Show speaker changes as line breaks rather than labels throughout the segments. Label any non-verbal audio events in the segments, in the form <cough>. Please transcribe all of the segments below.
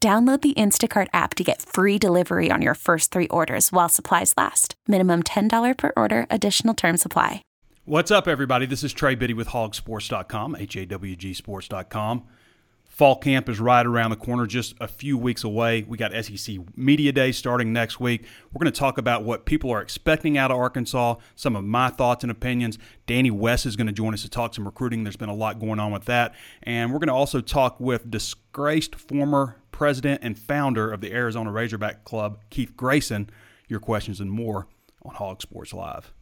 Download the Instacart app to get free delivery on your first three orders while supplies last. Minimum $10 per order, additional term supply.
What's up, everybody? This is Trey Biddy with hawgsports.com, H A W G sports.com. Fall camp is right around the corner, just a few weeks away. We got SEC Media Day starting next week. We're going to talk about what people are expecting out of Arkansas, some of my thoughts and opinions. Danny West is going to join us to talk some recruiting. There's been a lot going on with that. And we're going to also talk with disgraced former president and founder of the Arizona Razorback Club, Keith Grayson. Your questions and more on Hog Sports Live.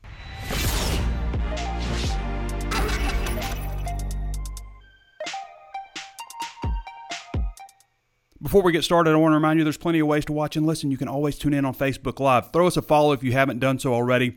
Before we get started, I want to remind you there's plenty of ways to watch and listen. You can always tune in on Facebook Live. Throw us a follow if you haven't done so already.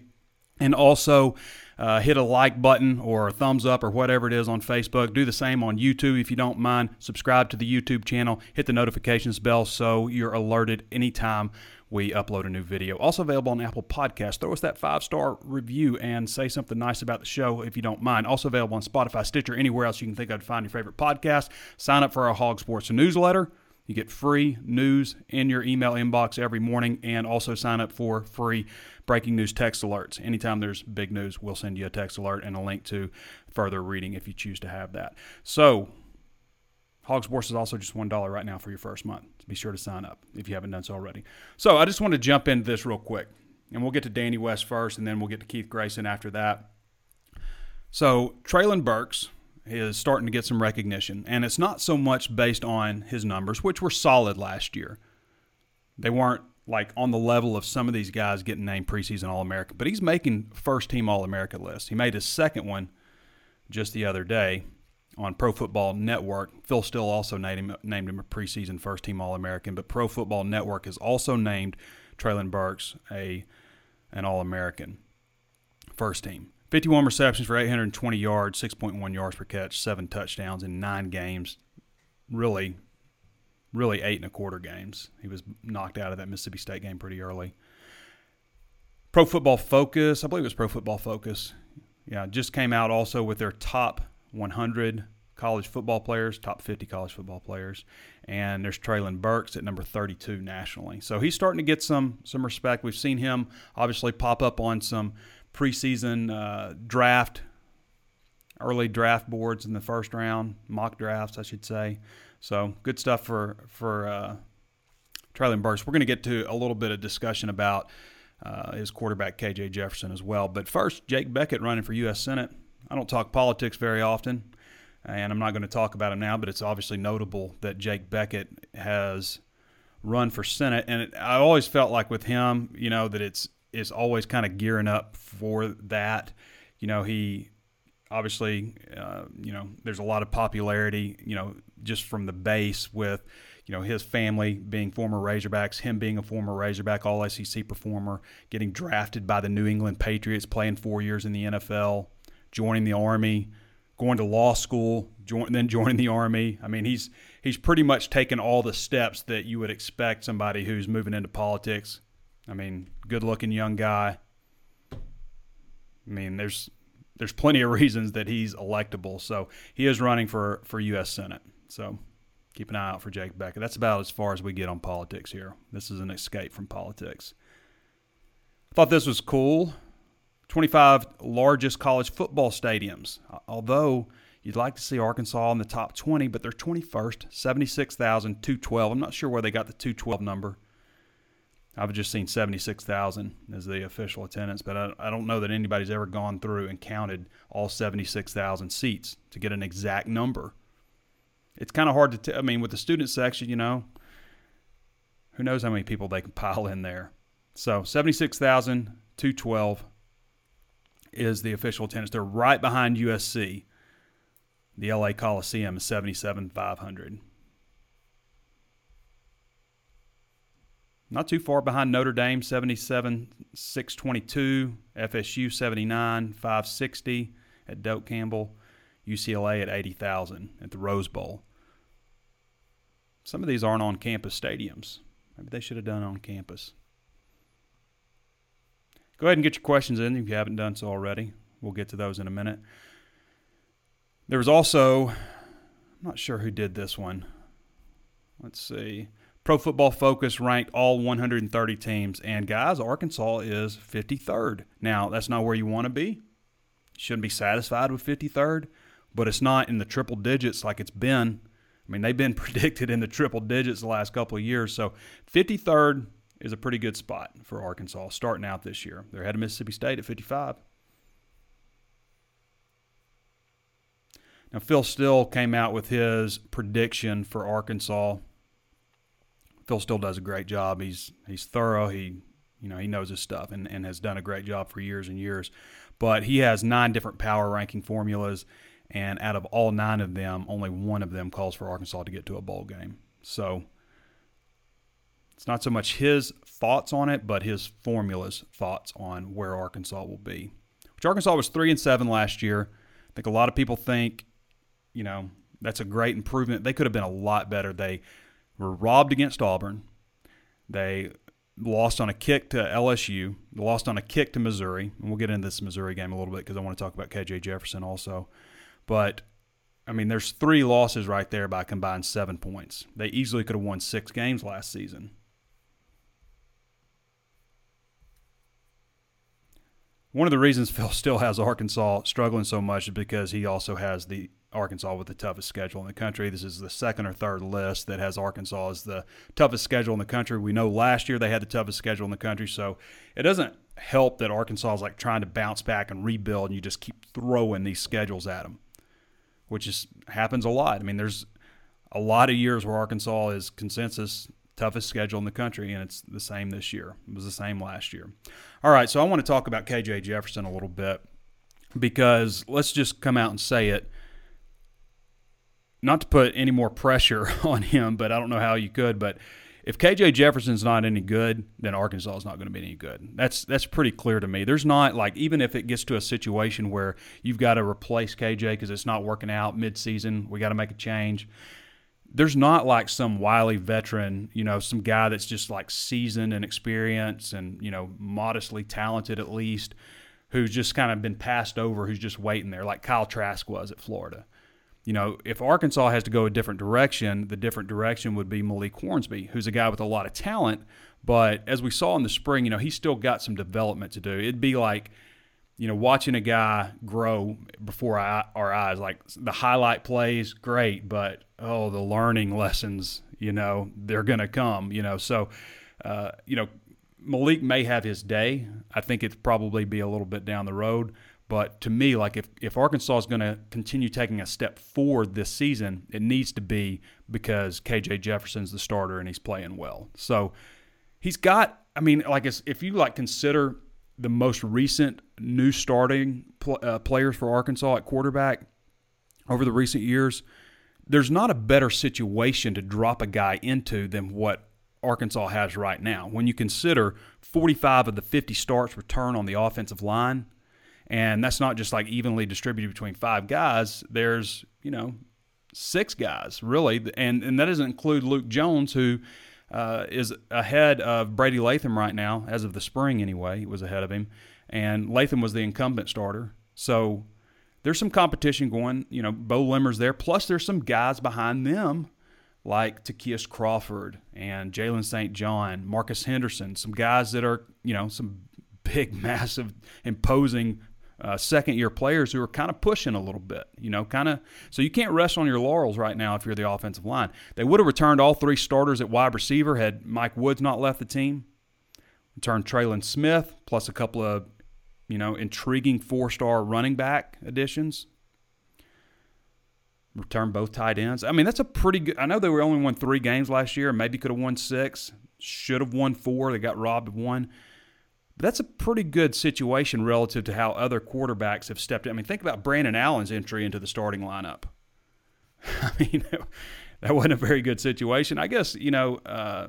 And also, uh, hit a like button or a thumbs up or whatever it is on Facebook. Do the same on YouTube if you don't mind. Subscribe to the YouTube channel. Hit the notifications bell so you're alerted anytime we upload a new video. Also available on Apple Podcasts. Throw us that five star review and say something nice about the show if you don't mind. Also available on Spotify, Stitcher, anywhere else you can think of to find your favorite podcast. Sign up for our Hog Sports newsletter. You get free news in your email inbox every morning and also sign up for free breaking news text alerts. Anytime there's big news, we'll send you a text alert and a link to further reading if you choose to have that. So, Hog Sports is also just $1 right now for your first month. Be sure to sign up if you haven't done so already. So, I just want to jump into this real quick. And we'll get to Danny West first, and then we'll get to Keith Grayson after that. So, Treylon Burks is starting to get some recognition, and it's not so much based on his numbers, which were solid last year. They weren't like on the level of some of these guys getting named preseason All American, but he's making first team All America lists. He made his second one just the other day on Pro Football Network. Phil Steele also named him, named him a preseason first team All American, but Pro Football Network has also named Treylon Burks a an All American first team. 51 receptions for 820 yards, 6.1 yards per catch, seven touchdowns in nine games. Really, really eight and a quarter games. He was knocked out of that Mississippi State game pretty early. Pro Football Focus, I believe it was Pro Football Focus. Yeah, just came out also with their top 100 college football players, top 50 college football players, and there's Treylon Burks at number 32 nationally. So he's starting to get some some respect. We've seen him obviously pop up on some preseason uh, draft, early draft boards in the first round, mock drafts, I should say. So good stuff for for uh, Treylon Burks. We're going to get to a little bit of discussion about uh, his quarterback KJ Jefferson as well. But first, Jake Bequette running for U.S. Senate. I don't talk politics very often, and I'm not going to talk about him now. But it's obviously notable that Jake Bequette has run for Senate, and it, I always felt like with him, you know, that it's is always kind of gearing up for that. You know, he obviously, uh, you know, there's a lot of popularity, you know, just from the base with, you know, his family being former Razorbacks, him being a former Razorback, all SEC performer, getting drafted by the New England Patriots, playing four years in the NFL, joining the Army, going to law school, join, <laughs> then joining the Army. I mean, he's he's pretty much taken all the steps that you would expect somebody who's moving into politics I mean, good looking young guy. I mean, there's there's plenty of <laughs> reasons that he's electable. So he is running for, for U.S. Senate. So keep an eye out for Jake Bequette. That's about as far as we get on politics here. This is an escape from politics. I thought this was cool. 25 largest college football stadiums. Although you'd like to see Arkansas in the top 20, but they're 21st, 76,212. I'm not sure where they got the 212 number. I've just seen 76,000 as the official attendance, but I, I, don't know that anybody's ever gone through and counted all 76,000 seats to get an exact number. It's kind of hard to tell. I mean, with the student section, you know, who knows how many people they can pile in there. So 76,212 is the official attendance. They're right behind USC. The LA Coliseum is 77,500. Not too far behind Notre Dame, 77 622, FSU 79 560 at Doak Campbell, UCLA at 80,000 at the Rose Bowl. Some of these aren't on campus stadiums. Maybe they should have done on campus. Go ahead and get your questions in if you haven't done so already. We'll get to those in a minute. There was also, I'm not sure who did this one. Let's see. Pro Football Focus ranked all 130 teams, and guys, Arkansas is 53rd. Now, that's not where you want to be. Shouldn't be satisfied with 53rd, but it's not in the triple digits like it's been. I mean, they've been <laughs> predicted in the triple digits the last couple of years. So, 53rd is a pretty good spot for Arkansas starting out this year. They're ahead of Mississippi State at 55. Now, Phil Steele came out with his prediction for Arkansas. Phil Steele does a great job. He's he's thorough. He you know he knows his stuff and, and has done a great job for years and years. But he has nine different power ranking formulas, and out of all nine of them, only one of them calls for Arkansas to get to a bowl game. So it's not so much his thoughts on it, but his formulas thoughts on where Arkansas will be. Which Arkansas was three and seven last year. I think a lot of people think, you know, that's a great improvement. They could have been a lot better. They were robbed against Auburn. They lost on a kick to LSU, lost on a kick to Missouri. And we'll get into this Missouri game a little bit because I want to talk about KJ Jefferson also. But I mean, there's three losses right there by combined seven points. They easily could have won six games last season. One of the reasons <laughs> Phil Steele has Arkansas struggling so much is because he also has the Arkansas with the toughest schedule in the country. This is the second or third list that has Arkansas as the toughest schedule in the country. We know last year they had the toughest schedule in the country, so it doesn't help that Arkansas is like trying to bounce back and rebuild, and you just keep throwing these schedules at them, which is happens a lot. I mean, there's a lot of years where Arkansas is consensus toughest schedule in the country, and it's the same this year. It was the same last year. All right, so I want to talk about KJ Jefferson a little bit because let's just come out and say it not to put any more pressure <laughs> on him, but I don't know how you could. But if KJ Jefferson's not any good, then Arkansas is not going to be any good. That's that's pretty clear to me. There's not like even if it gets to a situation where you've got to replace KJ because it's not working out midseason, we got to make a change. There's not like some wily veteran, you know, some guy that's just like seasoned and experienced and you know modestly talented at least, who's just kind of been passed over, who's just waiting there, like Kyle Trask was at Florida you know, if Arkansas has to go a different direction, the different direction would be Malik Hornsby, who's a guy with a lot of talent. But as we saw in the spring, you know, he's still got some development to do. It'd be like, you know, watching a guy grow before our eyes. Like the highlight plays, great, but oh, the learning lessons, you know, they're going to come, you know. So, uh, you know, Malik may have his day. I think it'd probably be a little bit down the road. But to me, like if, if Arkansas is going to continue taking a step forward this season, it needs to be because KJ Jefferson's the starter and he's playing well. So he's got, I mean, like if you like consider the most recent new starting pl- uh, players for Arkansas at quarterback over the recent years, there's not a better situation to drop a guy into than what Arkansas has right now. When you consider 45 of the 50 starts return on the offensive line, and that's not just like evenly distributed between five guys. There's, you know, six guys really. And, and that doesn't include Luke Jones, who uh, is ahead of Brady Latham right now, as of the spring anyway. He was ahead of him. And Latham was the incumbent starter. So there's some competition going. You know, Beaux Limmer's there. Plus, there's some guys behind them like Ty'Kieast Crawford and Jalen St. John, Marcus Henderson, some guys that are, you know, some big, <laughs> massive, imposing uh, second year players who are kind of pushing a little bit, you know, kind of. So you can't rest on your laurels right now if you're the offensive line. They would have returned all three starters at wide receiver had Mike Woods not left the team. Returned Trelon Smith plus a couple of, you know, intriguing four star running back additions. Returned both tight ends. I mean, that's a pretty good. I know they were only won three games last year. Maybe could have won six. Should have won four. They got robbed of one. But that's a pretty good situation relative to how other quarterbacks have stepped in. I mean, think about Brandon Allen's entry into the starting lineup. <laughs> I mean, that wasn't a very good situation. I guess, you know, uh,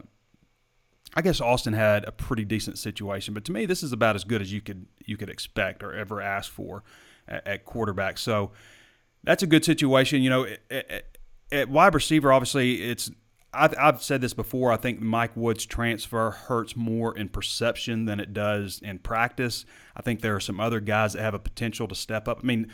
I guess Austin had a pretty decent situation, but to me, this is about as good as you could you could expect or ever ask for at, at quarterback. So that's a good situation. You know, at, at wide receiver, obviously, it's I've, I've said this before. I think Mike Woods' transfer hurts more in perception than it does in practice. I think there are some other guys that have a potential to step up. I mean,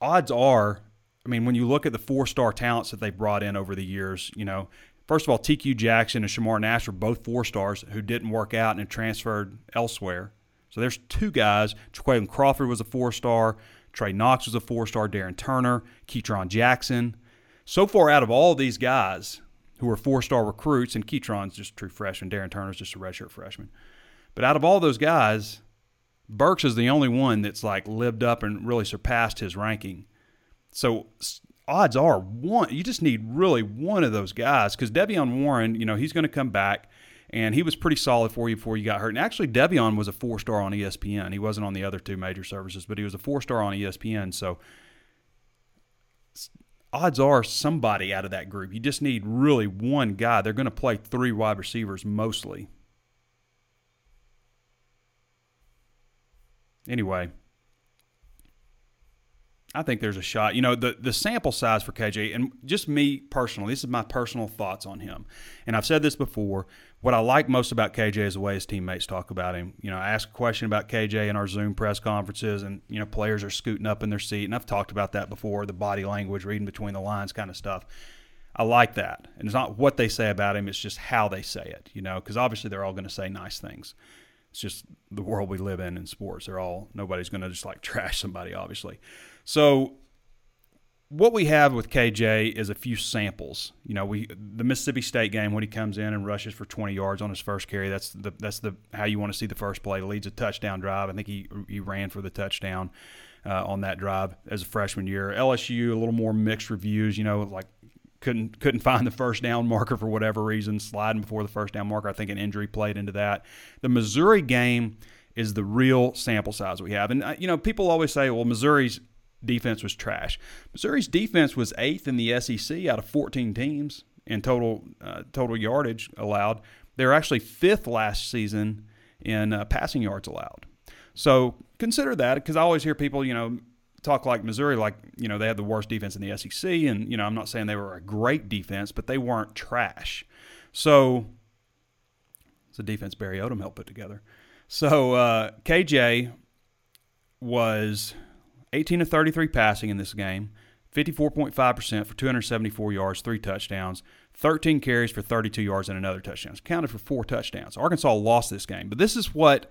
odds are, I mean, when you look at the four star talents that they've brought in over the years, you know, first of all, TQ Jackson and Shemar Nash are both four stars who didn't work out and transferred elsewhere. So there's two guys. Jaquavion Crawford was a four star. Trey Knox was a four star. Darren Turner, Ketron Jackson. So far, out of all these guys, who are four star recruits, and Ketron's just a true freshman. Darren Turner's just a redshirt freshman. But out of all those guys, Burks is the only one that's like lived up and really surpassed his ranking. So odds are one. You just need really one of those guys because De'Vion Warren, you know, he's going to come back, and he was pretty solid for you before you got hurt. And actually, De'Vion was a four star on ESPN. He wasn't on the other two major services, but he was a four star on ESPN. So odds are somebody out of that group. You just need really one guy. They're going to play three wide receivers mostly. Anyway, I think there's a shot. You know, the the sample size for KJ, and just me personally, this is my personal thoughts on him. And I've said this before. What I like most about KJ is the way his teammates talk about him. You know, I ask a question about KJ in our Zoom press conferences, and you know, players are scooting up in their seat, and I've talked about that before. The body language, reading between the lines, kind of stuff. I like that, and it's not what they say about him; it's just how they say it. You know, because obviously they're all going to say nice things. It's just the world we live in in sports. They're all nobody's going to just like <laughs> trash somebody, obviously. So what we have with KJ is a few samples. You know, we the Mississippi State game when he comes in and rushes for 20 yards on his first carry. That's the that's the how you want to see the first play. Leads a touchdown drive. I think he he ran for the touchdown uh, on that drive as a freshman year. LSU a little more mixed reviews. You know, like couldn't couldn't find the first down marker for whatever reason, sliding before the first down marker. I think an injury played into that. The Missouri game is the real sample size we have, and uh, you know people always say, well, Missouri's defense was trash. Missouri's defense was eighth in the SEC out of 14 teams in total uh, total yardage allowed. They were actually fifth last season in uh, passing yards allowed. So consider that because I always hear people, you know, talk like Missouri, like you know they had the worst defense in the SEC, and you know I'm not saying they were a great defense, but they weren't trash. So it's a defense Barry Odom helped put together. So uh, KJ was 18 to 33 passing in this game, 54.5% for 274 yards, three touchdowns, 13 carries for 32 yards and another touchdown. Counted for four touchdowns. Arkansas lost this game, but this is what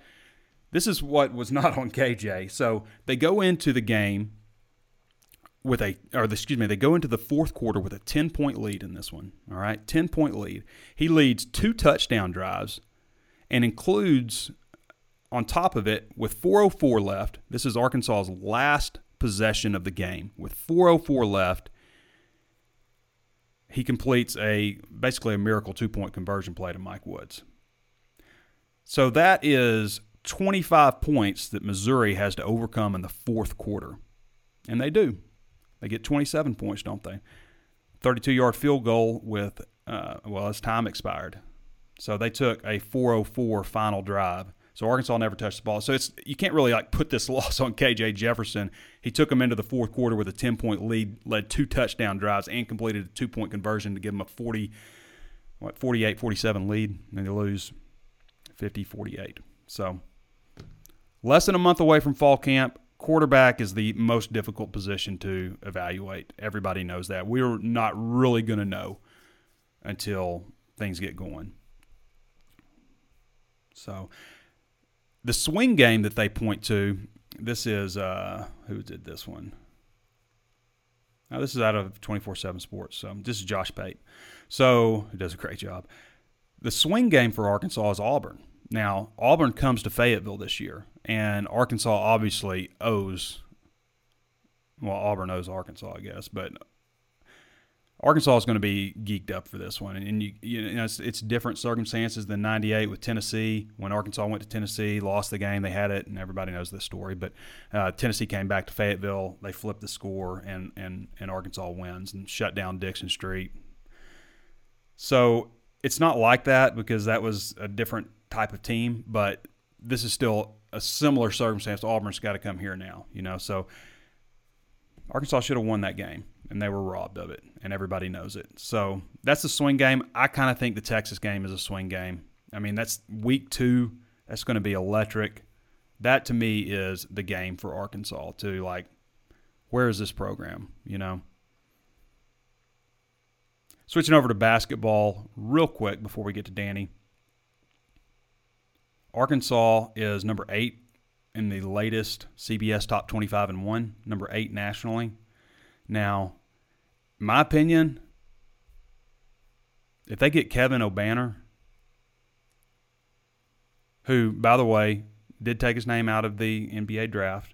this is what was <laughs> not on KJ. So they go into the game with a, or excuse me, they go into the fourth quarter with a 10 point lead in this one. All right, 10 point lead. He leads two touchdown drives and includes on top of it, with 404 left, this is Arkansas's last possession of the game. With 404 left, he completes a basically a miracle two-point conversion play to Mike Woods. So that is 25 points that Missouri has to overcome in the fourth quarter. And they do. They get 27 points, don't they? 32 yard field goal with, uh, well, as time expired. So they took a 404 final drive so Arkansas never touched the ball. So it's you can't really like put this <laughs> loss on KJ Jefferson. He took them into the fourth quarter with a 10 point lead, led two touchdown drives, and completed a two point conversion to give them a 40, what 48 47 lead, and they lose 50 48. So less than a month away from fall camp. Quarterback is the most difficult position to evaluate. Everybody knows that. We're not really going to know until things get going. So the swing game that they point to, this is uh, who did this one? Now this is out of 24/7 Sports. So this is Josh Pate. So he does a great job. The swing game for Arkansas is Auburn. Now Auburn comes to Fayetteville this year, and Arkansas obviously owes. Well, Auburn owes Arkansas, I guess, but Arkansas is going to be geeked up for this one, and you, you know it's, it's, different circumstances than '98 with Tennessee. When Arkansas went to Tennessee, lost the game, they had it, and everybody knows this story. But uh, Tennessee came back to Fayetteville, they flipped the score, and and and Arkansas wins and shut down Dixon Street. So it's not like that because that was a different type of team, but this is still a similar circumstance. Auburn's got to come here now, you know. So Arkansas should have won that game, and they were robbed of it, and everybody knows it. So that's the swing game. I kind of think the Texas game is a swing game. I mean, that's week two. That's going to be electric. That to me is the game for Arkansas to like, where is this program? You know. Switching over to basketball real quick before we get to Danny. Arkansas is number eight in the latest CBS Top 25 and 1, number eight nationally. Now, my opinion, if they get Kevin Obanor, who, by the way, did take his name out of the NBA draft,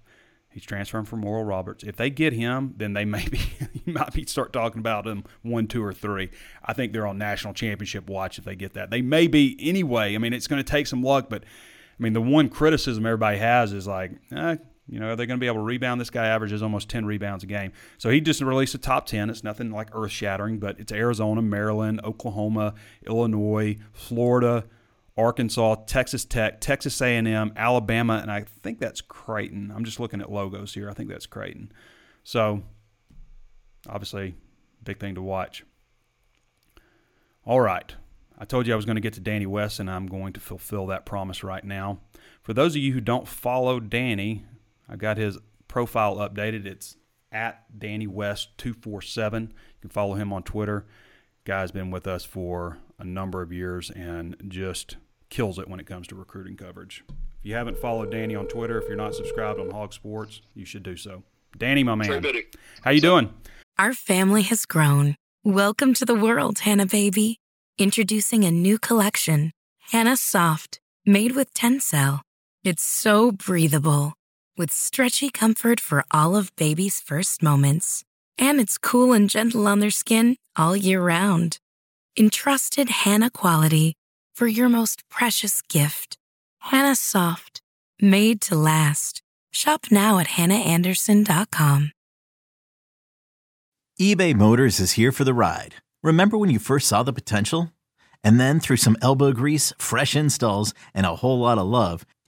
He's transferring from Oral Roberts. If they get him, then they maybe <laughs> you might be start talking about him one, two, or three. I think they're on national championship watch if they get that. They may be anyway. I mean, it's going to take some luck, but I mean, the one criticism everybody has is like, eh, you know, are they going to be able to rebound? This guy averages almost 10 rebounds a game. So he just released a top 10. It's nothing like earth shattering, but it's Arizona, Maryland, Oklahoma, Illinois, Florida, Arkansas, Texas Tech, Texas A&M, Alabama, and I think that's Creighton. I'm just looking at logos here. I think that's Creighton. So, obviously, big thing to watch. All right. I told you I was going to get to Danny West, and I'm going to fulfill that promise right now. For those of you who don't follow Danny, I've got his profile updated. It's at Danny West 247. You can follow him on Twitter. Guy's been with us for a number of years and just kills it when it comes to recruiting coverage. If you haven't followed Danny on Twitter, if you're not subscribed on Hog Sports, you should do so. Danny, my man, how you doing?
Our family has grown. Welcome to the world, Hanna baby. Introducing a new collection, Hanna Soft, made with Tencel. It's so breathable, with stretchy comfort for all of baby's first moments. And it's cool and gentle on their skin all year round. Entrusted Hanna quality for your most precious gift. Hanna Soft, made to last. Shop now at hannaandersson.com.
eBay Motors is here for the ride. Remember when you first saw the potential? And then through some elbow grease, fresh installs, and a whole lot of love,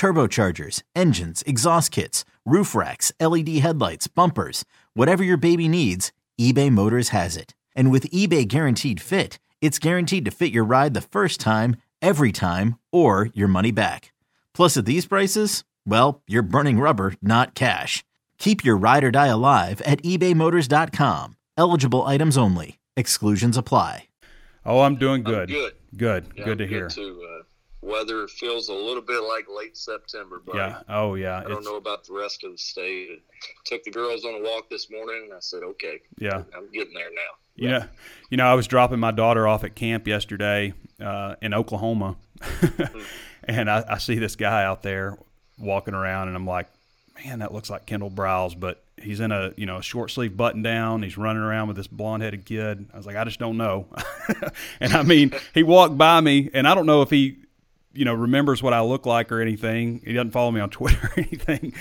turbochargers, engines, exhaust kits, roof racks, LED headlights, bumpers, whatever your baby needs, eBay Motors has it. And with eBay Guaranteed Fit, it's guaranteed to fit your ride the first time, every time, or your money back. Plus, at these prices, well, you're burning rubber, not cash. Keep your ride or die alive at ebaymotors.com. Eligible items only. Exclusions apply.
Oh, I'm doing good.
I'm good.
Good.
Yeah,
good to
I'm
hear.
too. Uh, weather feels a little bit like late September, but
Yeah. Oh, yeah.
I don't
It's-
know about the rest of the state. Took the girls on a walk this morning, and I said, "Okay,
Yeah.
I'm getting there now."
Yeah. know, you know, I was dropping my daughter off at camp yesterday uh, in Oklahoma, <laughs> and I, I see this guy out there walking around, and I'm like, man, that looks like Kendal Briles, but he's in a you know a short sleeve button down. He's running around with this blonde headed kid. I was like, I just don't know. <laughs> and I mean, he walked by me, and I don't know if he you know remembers what I look like or anything. He doesn't follow me on <laughs> Twitter or anything,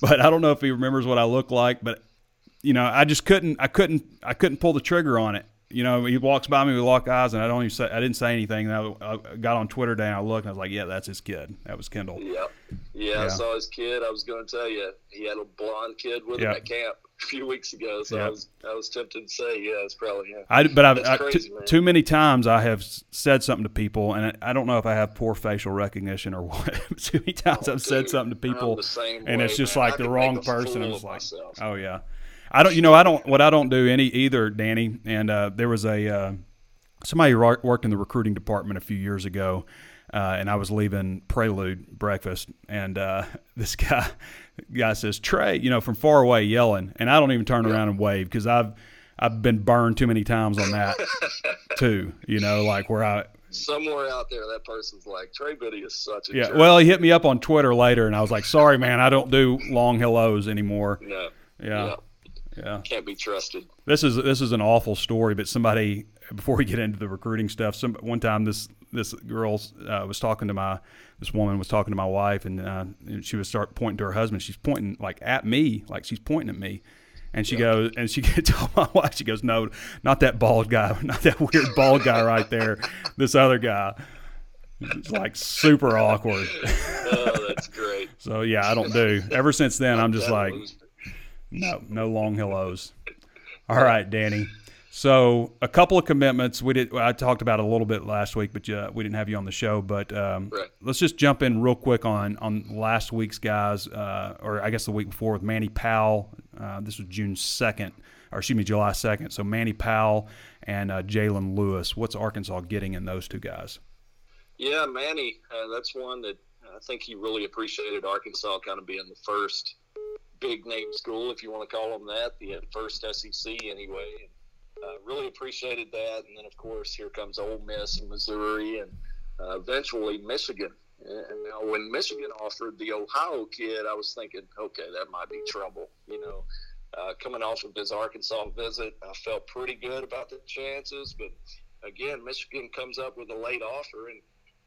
but I don't know if he remembers what I look like. But you know, I just couldn't, I couldn't, I couldn't pull the trigger on it. You know, he walks by me with lock eyes, and I don't even say, I didn't say anything. And I, I got on Twitter today, and I looked, and I was like, yeah, that's his kid. That was Kendal.
Yep. Yeah,
Yeah.
I saw his kid. I was going to tell you, he had a blonde kid with
Yeah.
him at camp a few weeks ago. So
Yeah.
I was, I was tempted to say, yeah, it's probably him.
I, but I've I,
crazy,
t- too many times I have said something to people, and I I don't know if I have poor facial recognition or <laughs> what. too many times
Oh,
I've said something to people, and it's just
man.
like the wrong person.
fool
I was
of
like,
myself.
oh yeah, I don't. You know, I don't. What I don't do any either, Danny. And uh, there was a uh, somebody who worked in the recruiting department a few years ago. Uh, and I was leaving Prelude breakfast, and uh, <laughs> this guy, guy says Trey, you know, from far away yelling, and I don't even turn around and wave because I've I've been burned too many times on that <laughs> too. You know, like where I
somewhere out there, that person's like Trey Biddy is such a
yeah.
jerk.
Well, he hit me up on Twitter later, and I was like, "Sorry, man, I don't do long hellos anymore."
no,
Yeah, yeah.
can't be trusted.
This is this is an awful story, but somebody before we get into the recruiting stuff, some one time this this girl uh, was talking to my this woman was talking to my wife, and, uh, and she was start pointing to her husband. She's pointing like at me, like she's pointing at me. And she goes, and she <laughs> told my wife, she goes, no, not that bald guy, <laughs> not that weird bald guy right there. This other guy. It's like super awkward. <laughs>
Oh, that's great.
So yeah, I don't do. Ever since then, I'm just like, no, no long hellos. All right, Danny. So a couple of commitments. We did. I talked about a little bit last week, but uh, we didn't have you on the show. But um,
Right.
let's just jump in real quick on on last week's guys, uh, or I guess the week before with Manny Powell. Uh, this was June second, or excuse me, July second. So Manny Powell and uh, Jalen Lewis. What's Arkansas getting in those two guys?
Yeah, Manny, uh, that's one that I think he really appreciated Arkansas kind of being the first big name school, if you want to call them that, the first SEC anyway. Uh, really appreciated that. And then, of course, here comes Ole Miss and Missouri and uh, eventually Michigan. And now, when Michigan offered the Ohio kid, I was thinking, okay, that might be trouble. You know, uh, coming off of his Arkansas visit, I felt pretty good about the chances. But again, Michigan comes up with a late offer, and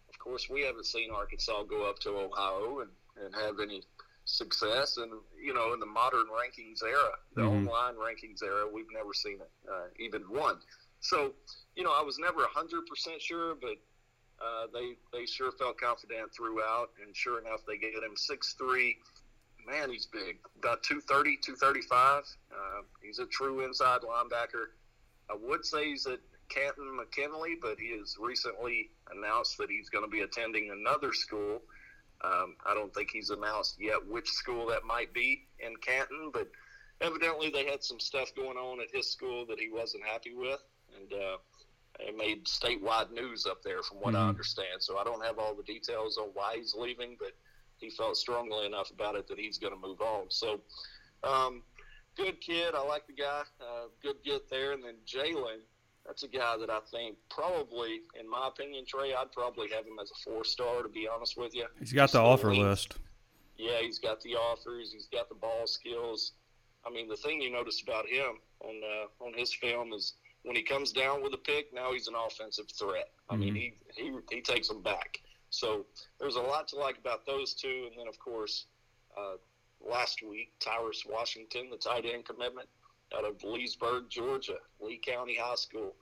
of course, we haven't seen Arkansas go up to Ohio and, and have any success. And, you know, in the modern rankings era, the
Mhm.
online rankings era, we've never seen it, uh, even one. So, you know, I was never 100% sure, but uh, they, they sure felt confident throughout. And sure enough, they get him 6-3 Man, he's big. About 230, 235. Uh, he's a true inside linebacker. I would say he's at Canton McKinley, but he has recently announced that he's going to be attending another school. Um, I don't think he's announced yet which school that might be in Canton, but evidently they had some stuff going on at his school that he wasn't happy with, and uh, it made statewide news up there, from what I
Mhm.
understand. So I don't have all the details on why he's leaving, but he felt strongly enough about it that he's going to move on. So, um, good kid. I like the guy. Uh, good get there. And then Jalen, that's a guy that I think probably, in my opinion, Trey, I'd probably have him as a four star, to be honest with you.
He's got the offer list.
Yeah, he's got the offers. He's got the ball skills. I mean, the thing you notice about him on uh, on his film is when he comes down with a pick, now he's an offensive threat. I mean, he, he he takes them back. So there's a lot to like about those two. And then, of course, uh, last week, Tyrus Washington, the tight end commitment out of Leesburg, Georgia, Lee County High School.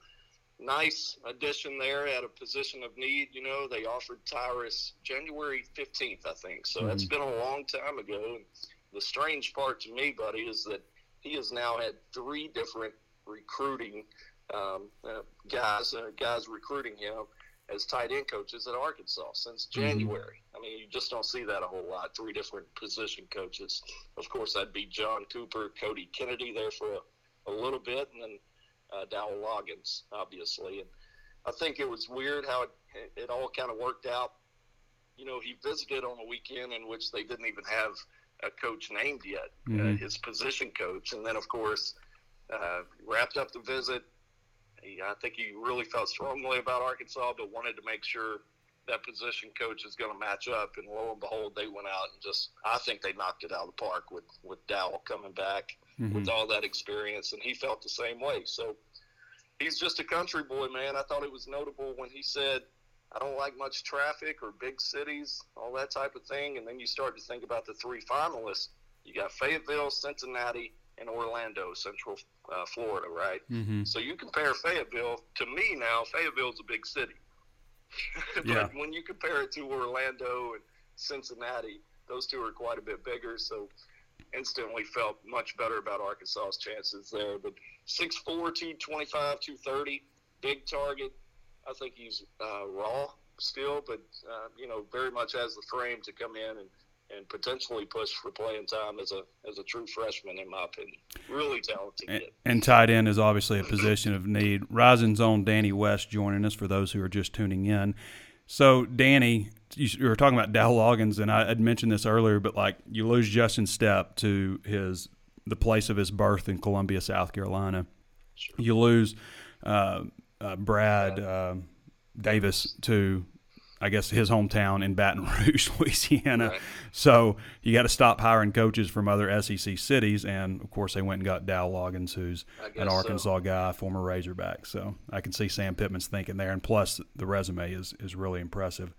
Nice addition there at a position of need. You know, they offered Tyrus January 15th, I think. So that's been a long time ago. And the strange part to me, buddy, is that he has now had three different recruiting um, uh, guys, uh, guys recruiting him as tight end coaches at Arkansas since January. I mean, you just don't see that a whole lot. Three different position coaches. Of course, that'd be John Cooper, Cody Kennedy there for a, a little bit, and then uh, Dowell Loggains, obviously. And I think it was weird how it, it all kind of worked out. You know, he visited on a weekend in which they didn't even have a coach named yet, uh,
Mhm.
his position coach. And then, of course, uh, wrapped up the visit. He, I think he really felt strongly about Arkansas, but wanted to make sure that position coach is going to match up. And lo and behold, they went out and just, I think they knocked it out of the park with, with Dowell coming back with all that experience. And he felt the same way. So he's just a country boy, man. I thought it was notable when he said, I don't like much traffic or big cities, all that type of thing. And then you start to think about the three finalists. You got Fayetteville, Cincinnati, and Orlando, Central uh, Florida, right?
Mm-hmm.
So you compare Fayetteville to me now. Fayetteville's a big city, <laughs> but
Yeah.
when you compare it to Orlando and Cincinnati, those two are quite a bit bigger. So instantly felt much better about Arkansas's chances there. But 6'4", 225, 230, big target. I think he's uh, raw still, but uh, you know very much has the frame to come in and. And potentially push for playing time as a as a true freshman, in my opinion. Really talented
And,
kid.
and tight end is obviously a position of need. Rising's own Danny West joining us for those who are just tuning in. So, Danny, you, were talking about Dow Loggains, and I had mentioned this earlier, but like you lose Justin Stepp to his the place of his birth in Columbia, South Carolina. You lose uh, uh, Brad. Uh, Davis to I guess his hometown in Baton <laughs> Rouge, Louisiana.
Right.
So you got to stop hiring coaches from other SEC cities, and of course they went and got Dow Loggains, who's an
so.
Arkansas guy, former Razorback. So I can see Sam Pittman's thinking there, and plus the resume is is really impressive.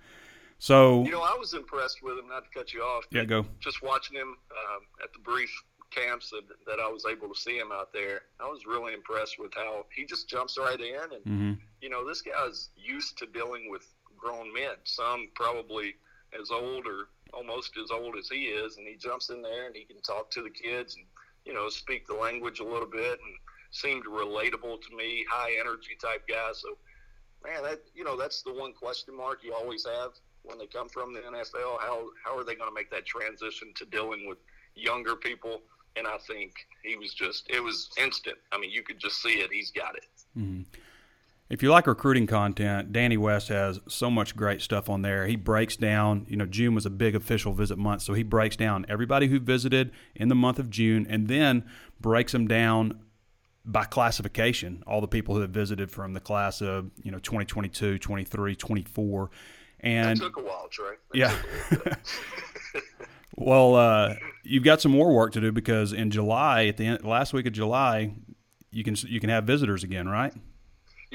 So
You know, I was impressed with him. Not to cut you off.
yeah, go.
Just watching him um, at the brief camps that, that I was able to see him out there, I was really impressed with how he just jumps right in. And
hmm
you know, this guy's used to dealing with grown men. Some probably as old or almost as old as he is, and he jumps in there and he can talk to the kids and you know speak the language a little bit and seemed relatable to me. High energy type guy. So man, that you know that's the one question mark you always have when they come from the NFL. How how are they going to make that transition to dealing with younger people? And I think he was just it was instant. I mean, you could just see it. He's got it. Mm-hmm.
If you like recruiting content, Danny West has so much great stuff on there. He breaks down, you know, June was a big official visit month, so he breaks down everybody who visited in the month of June and then breaks them down by classification, all the people who have visited from the class of, you know, 2022, 23, 24. And
That took a while, Trey. That
Yeah.
took a little bit. <laughs>
well, uh, you've got some more work to do because in July, at the end, last week of July, you can you can have visitors again, right?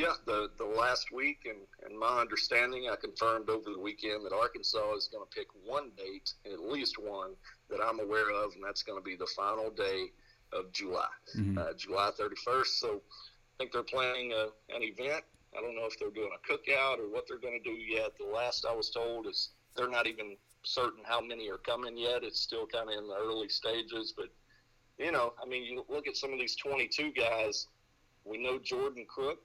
Yeah, the the last week, and, and my understanding, I confirmed over the weekend that Arkansas is going to pick one date, at least one that I'm aware of, and that's going to be the final day of July, uh, July 31st. So I think they're planning a, an event. I don't know if they're doing a cookout or what they're going to do yet. The last I was told is they're not even certain how many are coming yet. It's still kind of in the early stages, but you know, I mean, you look at some of these 22 guys. We know Jordan Crook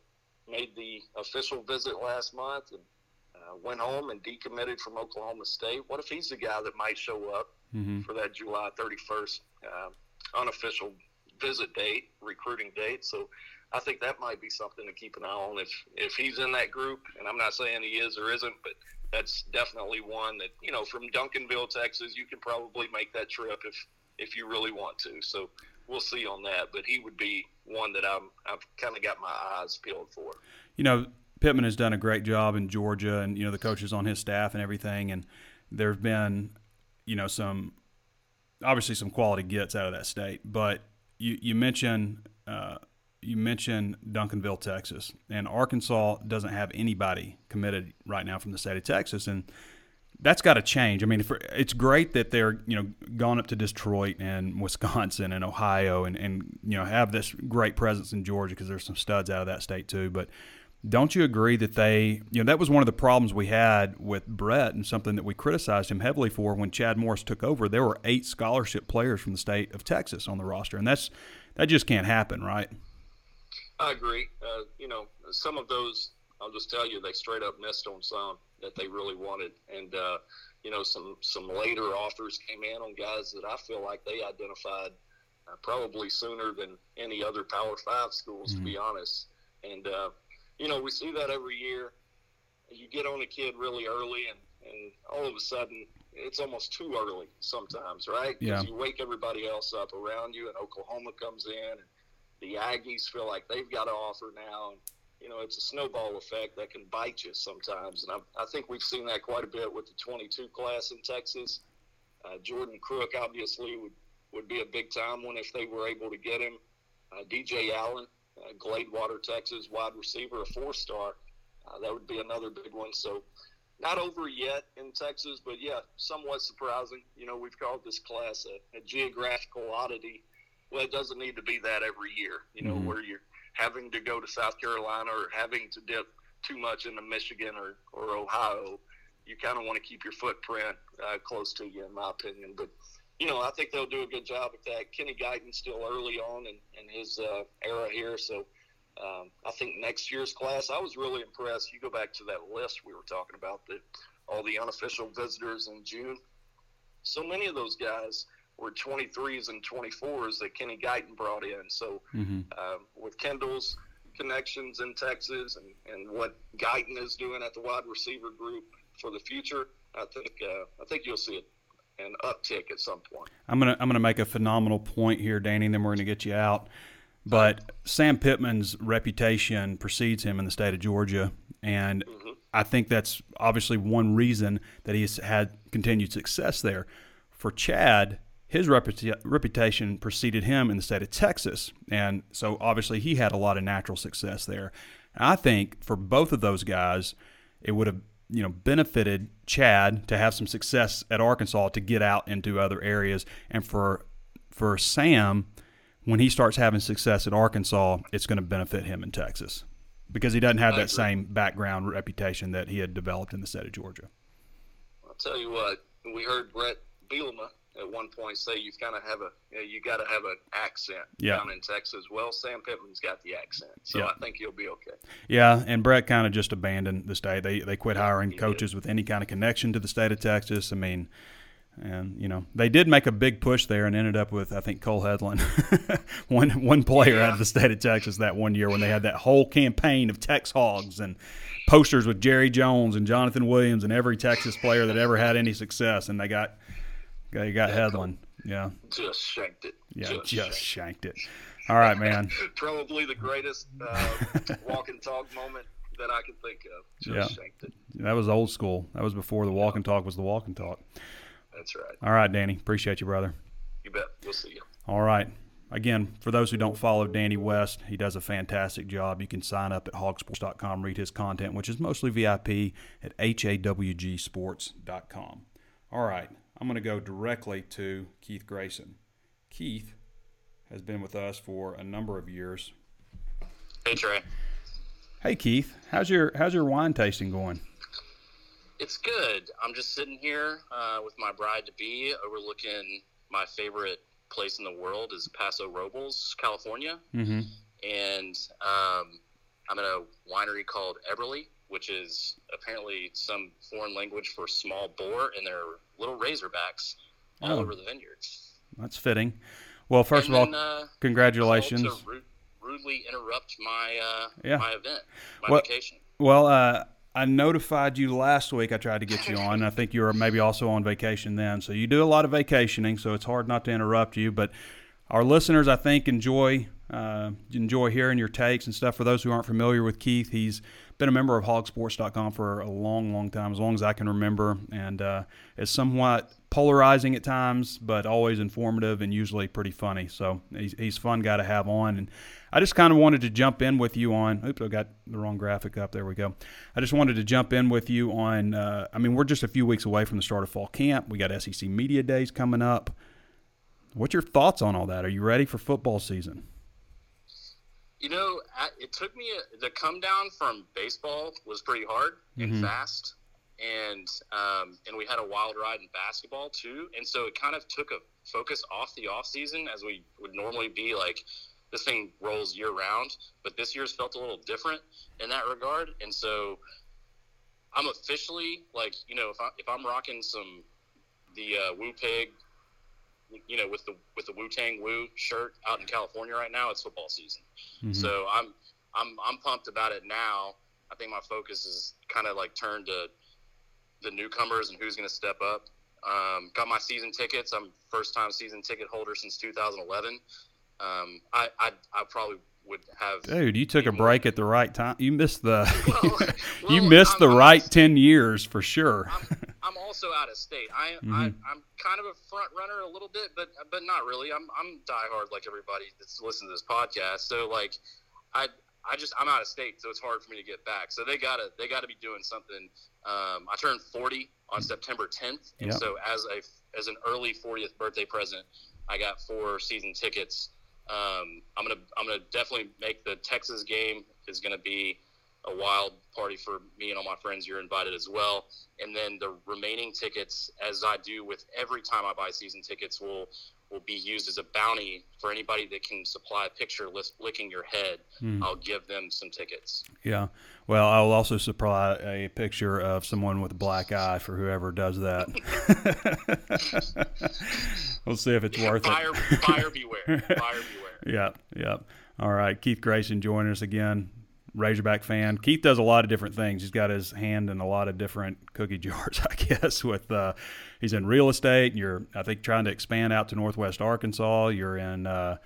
made the official visit last month and uh, went home and decommitted from Oklahoma State. What if he's the guy that might show up
Mm-hmm.
for that July 31st uh, unofficial visit date, recruiting date? So I think that might be something to keep an eye on if if he's in that group. And I'm not saying he is or isn't, but that's definitely one that you know from Duncanville, Texas, you can probably make that trip if if you really want to. So we'll see on that. But he would be one that I'm I've kind of got my eyes peeled for.
you know, Pittman has done a great job in Georgia, and you know the coaches on his staff and everything. And there's been, you know, some obviously some quality gets out of that state. But you you mentioned uh, you mentioned Duncanville, Texas, and Arkansas doesn't have anybody committed right now from the state of Texas, and that's got to change. I mean, it's great that they're you know gone up to Detroit and <laughs> Wisconsin and Ohio and and you know have this great presence in Georgia because there's some studs out of that state too. But don't you agree that they you know that was one of the problems we had with Bret and something that we criticized him heavily for when Chad Morris took over? There were eight scholarship players from the state of Texas on the roster, and that's that just can't happen, right?
I agree. Uh, you know, some of those, I'll just tell you, they straight up missed on some that they really wanted, and uh, you know, some some later offers came in on guys that I feel like they identified uh, probably sooner than any other Power Five schools, to be honest. And uh, you know, we see that every year. You get on a kid really early, and and all of a sudden. It's almost too early sometimes, right? 'Cause
Yeah.
you wake everybody else up around you, and Oklahoma comes in, and the Aggies feel like they've got to offer now, and you know it's a snowball effect that can bite you sometimes. And I, I think we've seen that quite a bit with the 22 class in Texas. Uh, Jordan Crook obviously would would be a big time one if they were able to get him. Uh, DJ Allen, uh, Gladewater, Texas wide receiver, a four star. Uh, that would be another big one. So not over yet in Texas, but yeah, somewhat surprising. You know, we've called this class a, a geographical oddity. Well, it doesn't need to be that every year, you know, where you're having to go to South Carolina or having to dip too much into Michigan or, or Ohio. You kind of want to keep your footprint uh, close to you, in my opinion. But, you know, I think they'll do a good job at that. Kenny Guiton's still early on in, in his uh, era here, so um, I think next year's class, I was really impressed. You go back to that list we were talking about, the, all the unofficial visitors in June. So many of those guys were 23s and 24s that Kenny Guiton brought in. So
Mm-hmm.
um, with Kendal's connections in Texas and, and what Guiton is doing at the wide receiver group for the future, I think uh, I think you'll see it, an uptick at some point.
I'm gonna I'm gonna make a phenomenal point here, Danny, and then we're gonna get you out. But Sam Pittman's reputation precedes him in the state of Georgia, and I think that's obviously one reason that he's had continued success there. For Chad, his reputa- reputation preceded him in the state of Texas. And so obviously he had a lot of natural success there. And I think for both of those guys, it would have you know benefited Chad to have some success at Arkansas to get out into other areas and for for Sam when he starts having success at Arkansas it's going to benefit him in Texas because he doesn't have that same background reputation that he had developed in the state of Georgia.
I'll tell you what, we heard Bret Bielema at one point say you've got to have a you, know, you got to have an accent
yeah.
down in Texas. Well, Sam Pittman's got the accent, so
yeah.
I think he'll be okay.
Yeah, and Bret kind of just abandoned the state. They they quit hiring he coaches did. with any kind of connection to the state of Texas. I mean. And you know they did make a big push there and ended up with I think Cole Hedlund, <laughs> one one player yeah. out of the state of Texas that one year when they had that whole campaign of Tex Hogs and posters with Jerry Jones and Jonathan Williams and every Texas player that ever had any success, and they got you got yeah, Hedlund. Yeah.
Just shanked it.
Yeah, just, just shanked. it. All right, man. <laughs>
Probably the greatest uh, <laughs> walk and talk moment that I can think of. Just yeah. shanked it.
That was old school. That was before the walk and talk was the walk and talk.
That's right.
All right, Danny. Appreciate you, brother.
You bet. We'll see you.
All right. Again, for those who don't follow Danny West, he does a fantastic job. You can sign up at hawgsports.com, read his content, which is mostly VIP, at hawgsports.com. All right. I'm going to go directly to Keith Grayson. Keith has been with us for a number of years.
Hey Trey.
Hey Keith, how's your how's your wine tasting going?
It's good. I'm just sitting here uh, with my bride to be, overlooking my favorite place in the world is Paso Robles, California,
mm-hmm.
and um, I'm at a winery called Eberle, which is apparently some foreign language for small boar, and they're little razorbacks all oh, over the vineyards.
That's fitting. Well, first
and
of
then,
all,
uh,
congratulations.
Rudely interrupt my uh,
yeah.
my event, my
well,
vacation.
Well, uh, I notified you last week. I tried to get you on. I think you were maybe also on vacation then. So you do a lot of vacationing, so it's hard not to interrupt you. But our listeners, I think, enjoy uh, enjoy hearing your takes and stuff. For those who aren't familiar with Keith, he's been a member of hawgsports.com for a long, long time, as long as I can remember, and uh, is somewhat polarizing at times, but always informative and usually pretty funny. So he's, he's fun guy to have on. And I just kind of wanted to jump in with you on. Oops, I got the wrong graphic up. There we go. I just wanted to jump in with you on. Uh, I mean, we're just a few weeks away from the start of fall camp. We got SEC Media Days coming up. What's your thoughts on all that? Are you ready for football season?
You know, it took me a, the come down from baseball was pretty hard and mm-hmm. fast, and um, and we had a wild ride in basketball too, and so it kind of took a focus off the off season as we would normally be like this thing rolls year round, but this year's felt a little different in that regard, and so I'm officially like you know if I if I'm rocking some the uh, Woo Pig you know, with the with the Wu Tang Woo shirt out in California right now, it's football season. Mm-hmm. So I'm I'm I'm pumped about it now. I think my focus is kind of like turned to the newcomers and who's going to step up. Um, got my season tickets. I'm first time season ticket holder since 2011. Um, I, I I probably would have.
Dude, you took a break at the right time. You missed the <laughs> well, <laughs> well, you missed I'm, the I'm, right ten years for sure.
I'm, I'm, also out of state. I, <laughs> mm-hmm. I am kind of a front runner a little bit, but but not really. I'm I'm diehard like everybody that's listening to this podcast. So like, I I just I'm out of state, so it's hard for me to get back. So they gotta they gotta be doing something. Um, I turned 40 on September 10th, and yep. so as a as an early 40th birthday present, I got four season tickets um, I'm gonna I'm gonna definitely make the Texas game is gonna be a wild party for me and all my friends. You're invited as well. And then the remaining tickets, as I do with every time I buy season tickets, will will be used as a bounty for anybody that can supply a picture licking your head. Mm. I'll give them some tickets.
Yeah. Well, I will also supply a picture of someone with a black eye for whoever does that. <laughs> we'll see if it's worth
buyer,
it.
buyer beware. <laughs> Buyer beware.
Yeah. Yeah. All right. Keith Grayson joining us again. Razorback fan. Keith does a lot of different things. He's got his hand in a lot of different <laughs> cookie jars, I guess. With uh, he's in real estate. You're, I think, trying to expand out to Northwest Arkansas. You're in. Uh,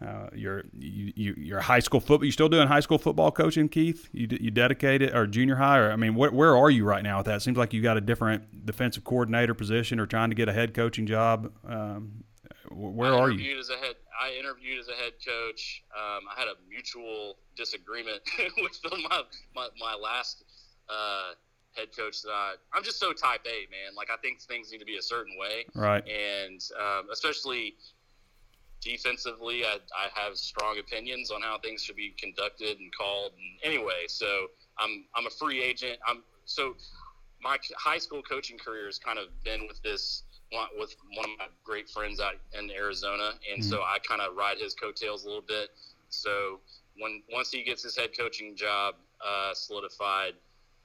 Uh, you're you, you you're high school football. You still doing high school football coaching, Keith? You you dedicated or junior high? Or I mean, where where are you right now with that? It seems like you got a different defensive coordinator position or trying to get a head coaching job. Um, where
I
are you?
As a head, I interviewed as a head coach. Um, I had a mutual disagreement <laughs> with my, my my last uh, head coach that I, I'm just so type A, man. Like I think things need to be a certain way,
right?
And um, especially defensively, I, I have strong opinions on how things should be conducted and called. And anyway, so I'm I'm a free agent. I'm so my high school coaching career has kind of been with this with one of my great friends out in Arizona, and mm-hmm. so I kind of ride his coattails a little bit. So when once he gets his head coaching job uh, solidified,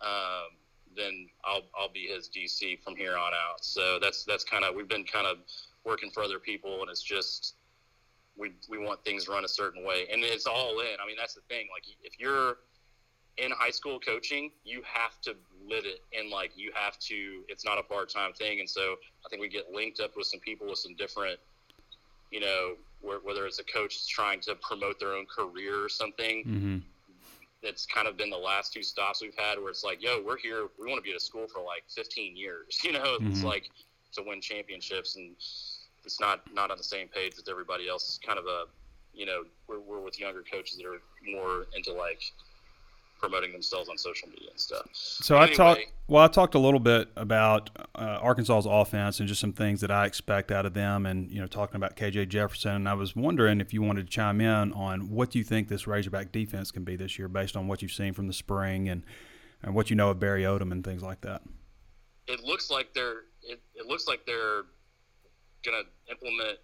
um, then I'll I'll be his DC from here on out. So that's that's kind of we've been kind of working for other people, and it's just we we want things run a certain way, and it's all in. I mean, that's the thing. Like if you're in high school coaching, you have to live it, and like you have to. It's not a part time thing, and so I think we get linked up with some people with some different, you know, whether it's a coach that's trying to promote their own career or something. Mm-hmm. It's kind of been the last two stops we've had where it's like, yo, we're here. We want to be at a school for like 15 years. <laughs> You know, mm-hmm. it's like to win championships and it's not not on the same page with everybody else. It's kind of a, you know, we're, we're with younger coaches that are more into like promoting themselves on social media and stuff.
So I talked. Well, I talked a little bit about uh, Arkansas's offense and just some things that I expect out of them, and you know, talking about KJ Jefferson. And I was wondering if you wanted to chime in on what you think this Razorback defense can be this year, based on what you've seen from the spring and and what you know of Barry Odom and things like that.
It looks like they're. It, it looks like they're going to implement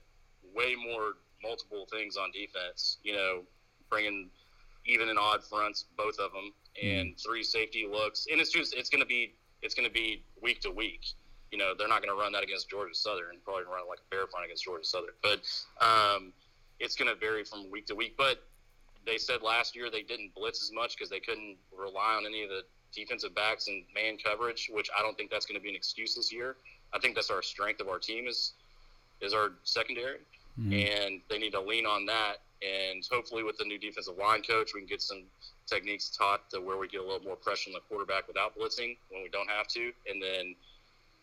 way more multiple things on defense. You know, bringing even and odd fronts, both of them, and mm. three safety looks. And it's just it's going to be it's going to be week to week. You know, they're not going to run that against Georgia Southern. Probably run it like a bear front against Georgia Southern. But um, it's going to vary from week to week. But they said last year they didn't blitz as much because they couldn't rely on any of the defensive backs and man coverage, which I don't think that's going to be an excuse this year. I think that's our strength of our team is is our secondary, mm-hmm. and they need to lean on that. And hopefully, with the new defensive line coach, we can get some techniques taught to where we get a little more pressure on the quarterback without blitzing when we don't have to. And then,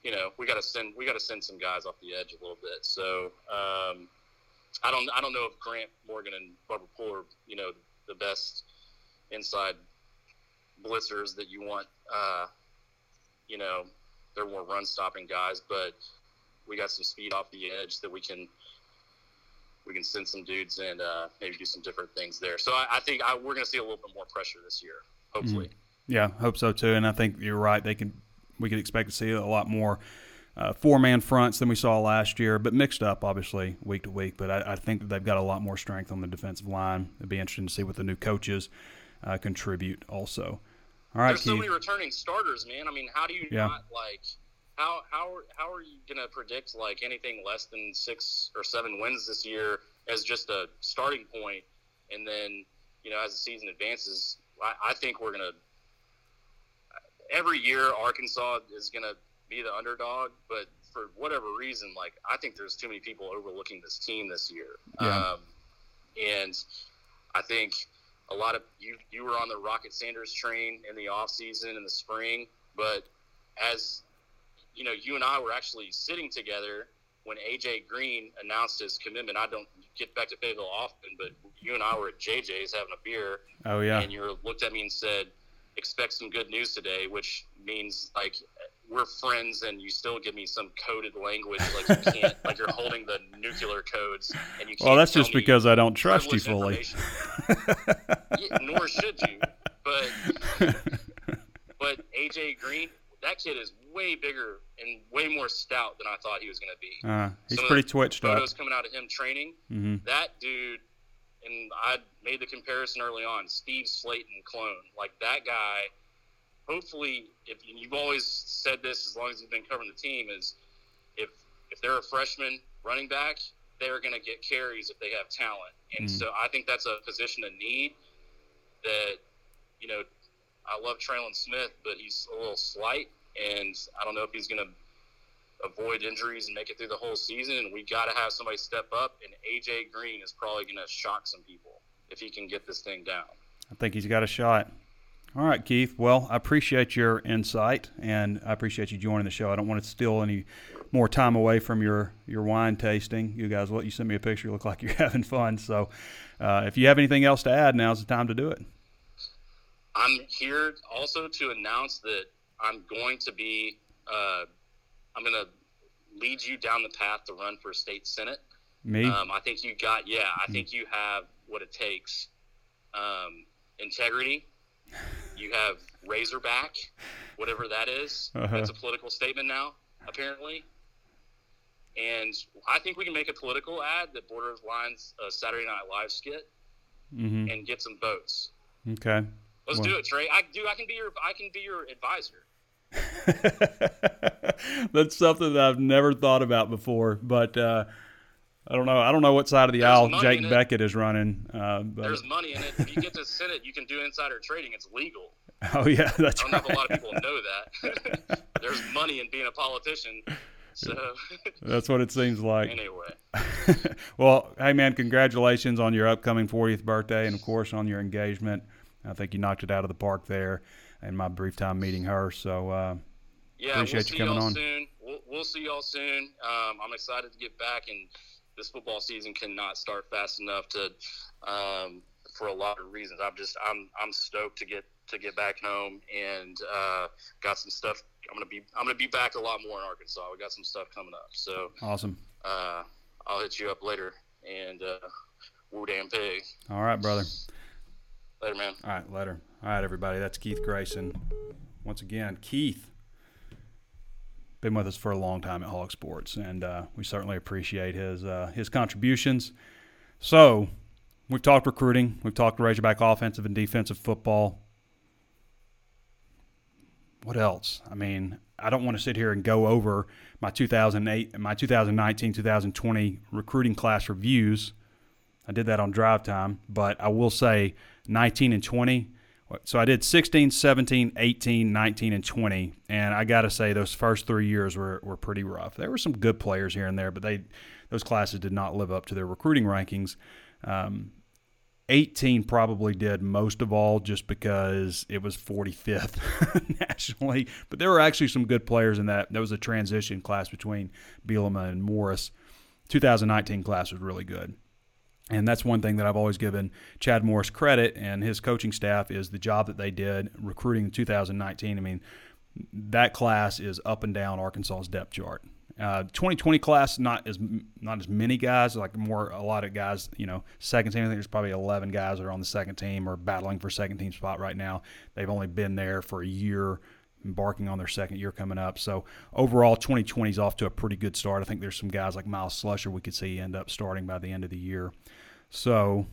you know, we got to send we got to send some guys off the edge a little bit. So um, I don't I don't know if Grant Morgan and Bumper Pool are you know the best inside blitzers that you want. Uh, you know, they're more run stopping guys, but we got some speed off the edge that we can we can send some dudes and uh, maybe do some different things there. So I, I think I, we're going to see a little bit more pressure this year, hopefully.
Mm-hmm. Yeah, hope so too. And I think you're right. They can we can expect to see a lot more uh, four man fronts than we saw last year, but mixed up obviously week to week. But I, I think that they've got a lot more strength on the defensive line. It'd be interesting to see what the new coaches uh, contribute also. All right,
there's Keith. so many returning starters, man. I mean, how do you yeah. not like? How how how are you going to predict like anything less than six or seven wins this year as just a starting point, and then you know as the season advances, I, I think we're going to every year Arkansas is going to be the underdog, but for whatever reason, like I think there's too many people overlooking this team this year, yeah. um, and I think a lot of you you were on the Rocket Sanders train in the off season in the spring, but as you know, you and I were actually sitting together when AJ Green announced his commitment. I don't get back to Fayetteville often, but you and I were at JJ's having a beer.
Oh yeah.
And you looked at me and said, "Expect some good news today," which means like we're friends, and you still give me some coded language like you can't, <laughs> like you're holding the nuclear codes, and you. Can't
well, that's just because I don't trust you fully. <laughs>
yeah, nor should you, but <laughs> but AJ Green that kid is way bigger and way more stout than I thought he was going to be.
Uh, he's Some pretty twitched
photos
up.
Photos coming out of him training. Mm-hmm. That dude, and I made the comparison early on. Steve Slaton clone, like that guy. Hopefully, if you've always said this as long as you've been covering the team, is if if they're a freshman running back, they're going to get carries if they have talent. And mm-hmm. so I think that's a position of need that you know I love Trelon Smith, but he's a little slight, and I don't know if he's going to avoid injuries and make it through the whole season. And we got to have somebody step up. And AJ Green is probably going to shock some people if he can get this thing down.
I think he's got a shot. All right, Keith. Well, I appreciate your insight and I appreciate you joining the show. I don't want to steal any more time away from your, your wine tasting. You guys, what you sent me a picture, you look like you're <laughs> having fun. So, uh, if you have anything else to add, now's the time to do it.
I'm here also to announce that I'm going to be, uh, I'm going to lead you down the path to run for state senate.
Me?
Um, I think you got, yeah, I think you have what it takes. Um, integrity. You have Razorback, whatever that is.
Uh-huh.
That's a political statement now, apparently. And I think we can make a political ad that borderlines a Saturday Night Live skit
Mm-hmm.
and get some votes.
Okay.
Let's
Well-
do it, Trey. I do. I can be your. I can be your advisor. <laughs>
That's something that I've never thought about before, but uh, I don't know. I don't know what side of the
There's
aisle Jake. Bequette is running. Uh, but,
There's money in it. If you get to Senate, you can do insider trading. It's legal. <laughs>
oh yeah, that's
I don't know if a lot of people know that. <laughs> There's money in being a politician. So
That's what it seems like.
anyway,
well, hey man, congratulations on your upcoming 40th birthday, and of course on your engagement. I think you knocked it out of the park there, in my brief time meeting her. So uh,
yeah,
Appreciate
we'll
you
see
coming
y'all
on.
soon. We'll, we'll see y'all soon. Um, I'm excited to get back, and this football season cannot start fast enough to, um, for a lot of reasons. I'm just I'm I'm stoked to get to get back home and uh, got some stuff. I'm gonna be I'm gonna be back a lot more in Arkansas. We got some stuff coming up, so
awesome.
uh, I'll hit you up later. And uh, woo damn pig.
All right, brother.
Later, man.
All right, later. All right, everybody. That's Keith Grayson. Once again, Keith been with us for a long time at Hawg Sports, and uh, we certainly appreciate his uh, his contributions. So, we've talked recruiting, we've talked Razorback offensive and defensive football. What else? I mean, I don't want to sit here and go over my 2008, my 2019, 2020 recruiting class reviews. I did that on drive time, but I will say 19 and 20. So I did 16, 17, 18, 19, and 20. And I got to say, those first three years were, were pretty rough. There were some good players here and there, but they those classes did not live up to their recruiting rankings. Um, 18 probably did most of all just because it was 45th <laughs> nationally. But there were actually some good players in that. That was a transition class between Bielema and Morris. 2019 class was really good. And that's one thing that I've always given Chad Morris credit and his coaching staff is the job that they did recruiting in 2019. I mean, that class is up and down Arkansas's depth chart. Uh, 2020 class not as not as many guys like more a lot of guys you know second team I think there's probably 11 guys that are on the second team or battling for second team spot right now they've only been there for a year embarking on their second year coming up so overall 2020 is off to a pretty good start I think there's some guys like Myles Slusher we could see end up starting by the end of the year so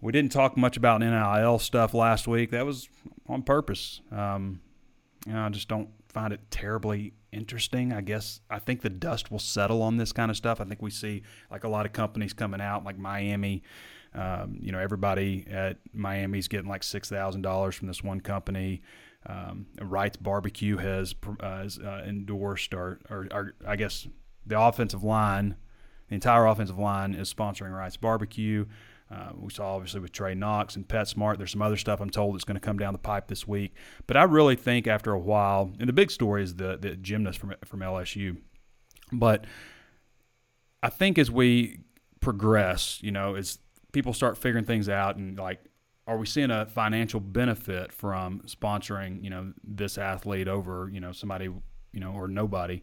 we didn't talk much about NIL stuff last week that was on purpose um, you know, I just don't find it terribly interesting. I guess I think the dust will settle on this kind of stuff. I think we see like a lot of companies coming out, like Miami. Um, you know, everybody at Miami's getting like six thousand dollars from this one company. Um, Wright's Barbecue has, uh, has uh, endorsed, or, or, or I guess the offensive line, the entire offensive line is sponsoring Wright's Barbecue. Uh, we saw obviously with Trey Knox and PetSmart. There's some other stuff I'm told that's going to come down the pipe this week. But I really think after a while, and the big story is the the gymnast from from LSU. But I think as we progress, you know, as people start figuring things out and like are we seeing a financial benefit from sponsoring, you know, this athlete over, you know, somebody, you know, or nobody?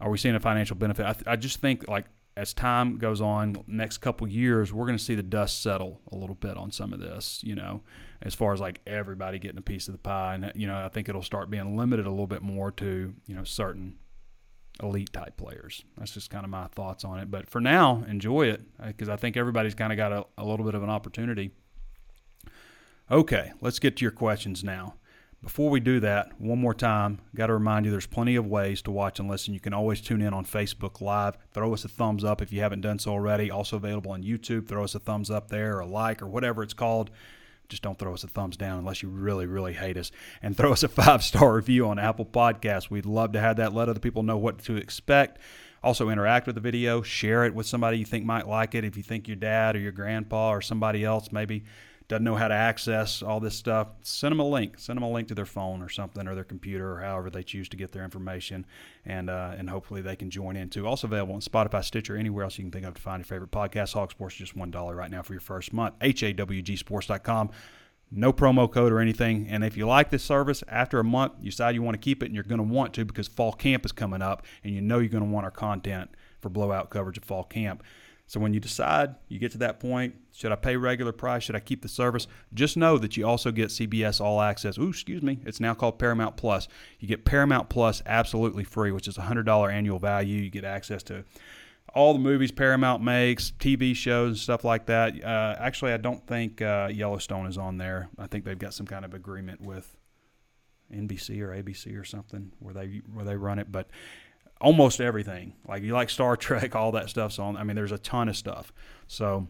Are we seeing a financial benefit? I, th- I just think like as time goes on, next couple years, we're going to see the dust settle a little bit on some of this, you know, as far as like everybody getting a piece of the pie. And, you know, I think it'll start being limited a little bit more to, you know, certain elite type players. That's just kind of my thoughts on it. But for now, enjoy it because I think everybody's kind of got a, a little bit of an opportunity. Okay, let's get to your questions now. Before we do that, one more time, got to remind you there's plenty of ways to watch and listen. You can always tune in on Facebook Live. Throw us a thumbs up if you haven't done so already. Also available on YouTube. Throw us a thumbs up there or a like or whatever it's called. Just don't throw us a thumbs down unless you really, really hate us. And throw us a <laughs> five star review on Apple Podcasts. We'd love to have that. Let other people know what to expect. Also, interact with the video. Share it with somebody you think might like it. If you think your dad or your grandpa or somebody else maybe doesn't know how to access all this stuff, send them a link. Send them a link to their phone or something, or their computer, or however they choose to get their information, and uh, and hopefully they can join in too. Also available on Spotify, Stitcher, anywhere else you can think of to find your favorite podcast. Hawg Sports is just one dollar right now for your first month. HAWGSports.com. No promo code or anything. And if you like this service, after a month, you decide you want to keep it, and you're going to want to because fall camp is coming up, and you know you're going to want our content for blowout coverage of fall camp so when you decide, you get to that point, should I pay regular price? Should I keep the service? Just know that you also get CBS All Access. Ooh, excuse me. It's now called Paramount Plus. You get Paramount Plus absolutely free, which is a $100 annual value. You get access to all the movies Paramount makes, TV shows, and stuff like that. Uh, actually, I don't think uh, Yellowstone is on there. I think they've got some kind of agreement with NBC or ABC or something where they where they run it. But almost everything. Like you like Star <laughs> Trek, all that stuff's on. I mean, there's a ton of stuff. So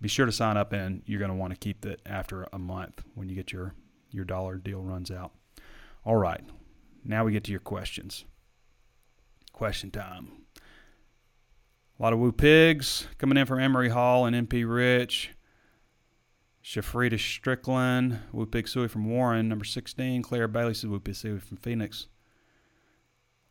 be sure to sign up, and you're going to want to keep it after a month when you get your your dollar deal runs out. All right, now we get to your questions. Question time. A lot of woo pigs coming in from Emery Hall and MP Rich. Shafrita Strickland, Woo Pig Suey from Warren, number 16. Claire Bailey says Woo Pig Suey from Phoenix.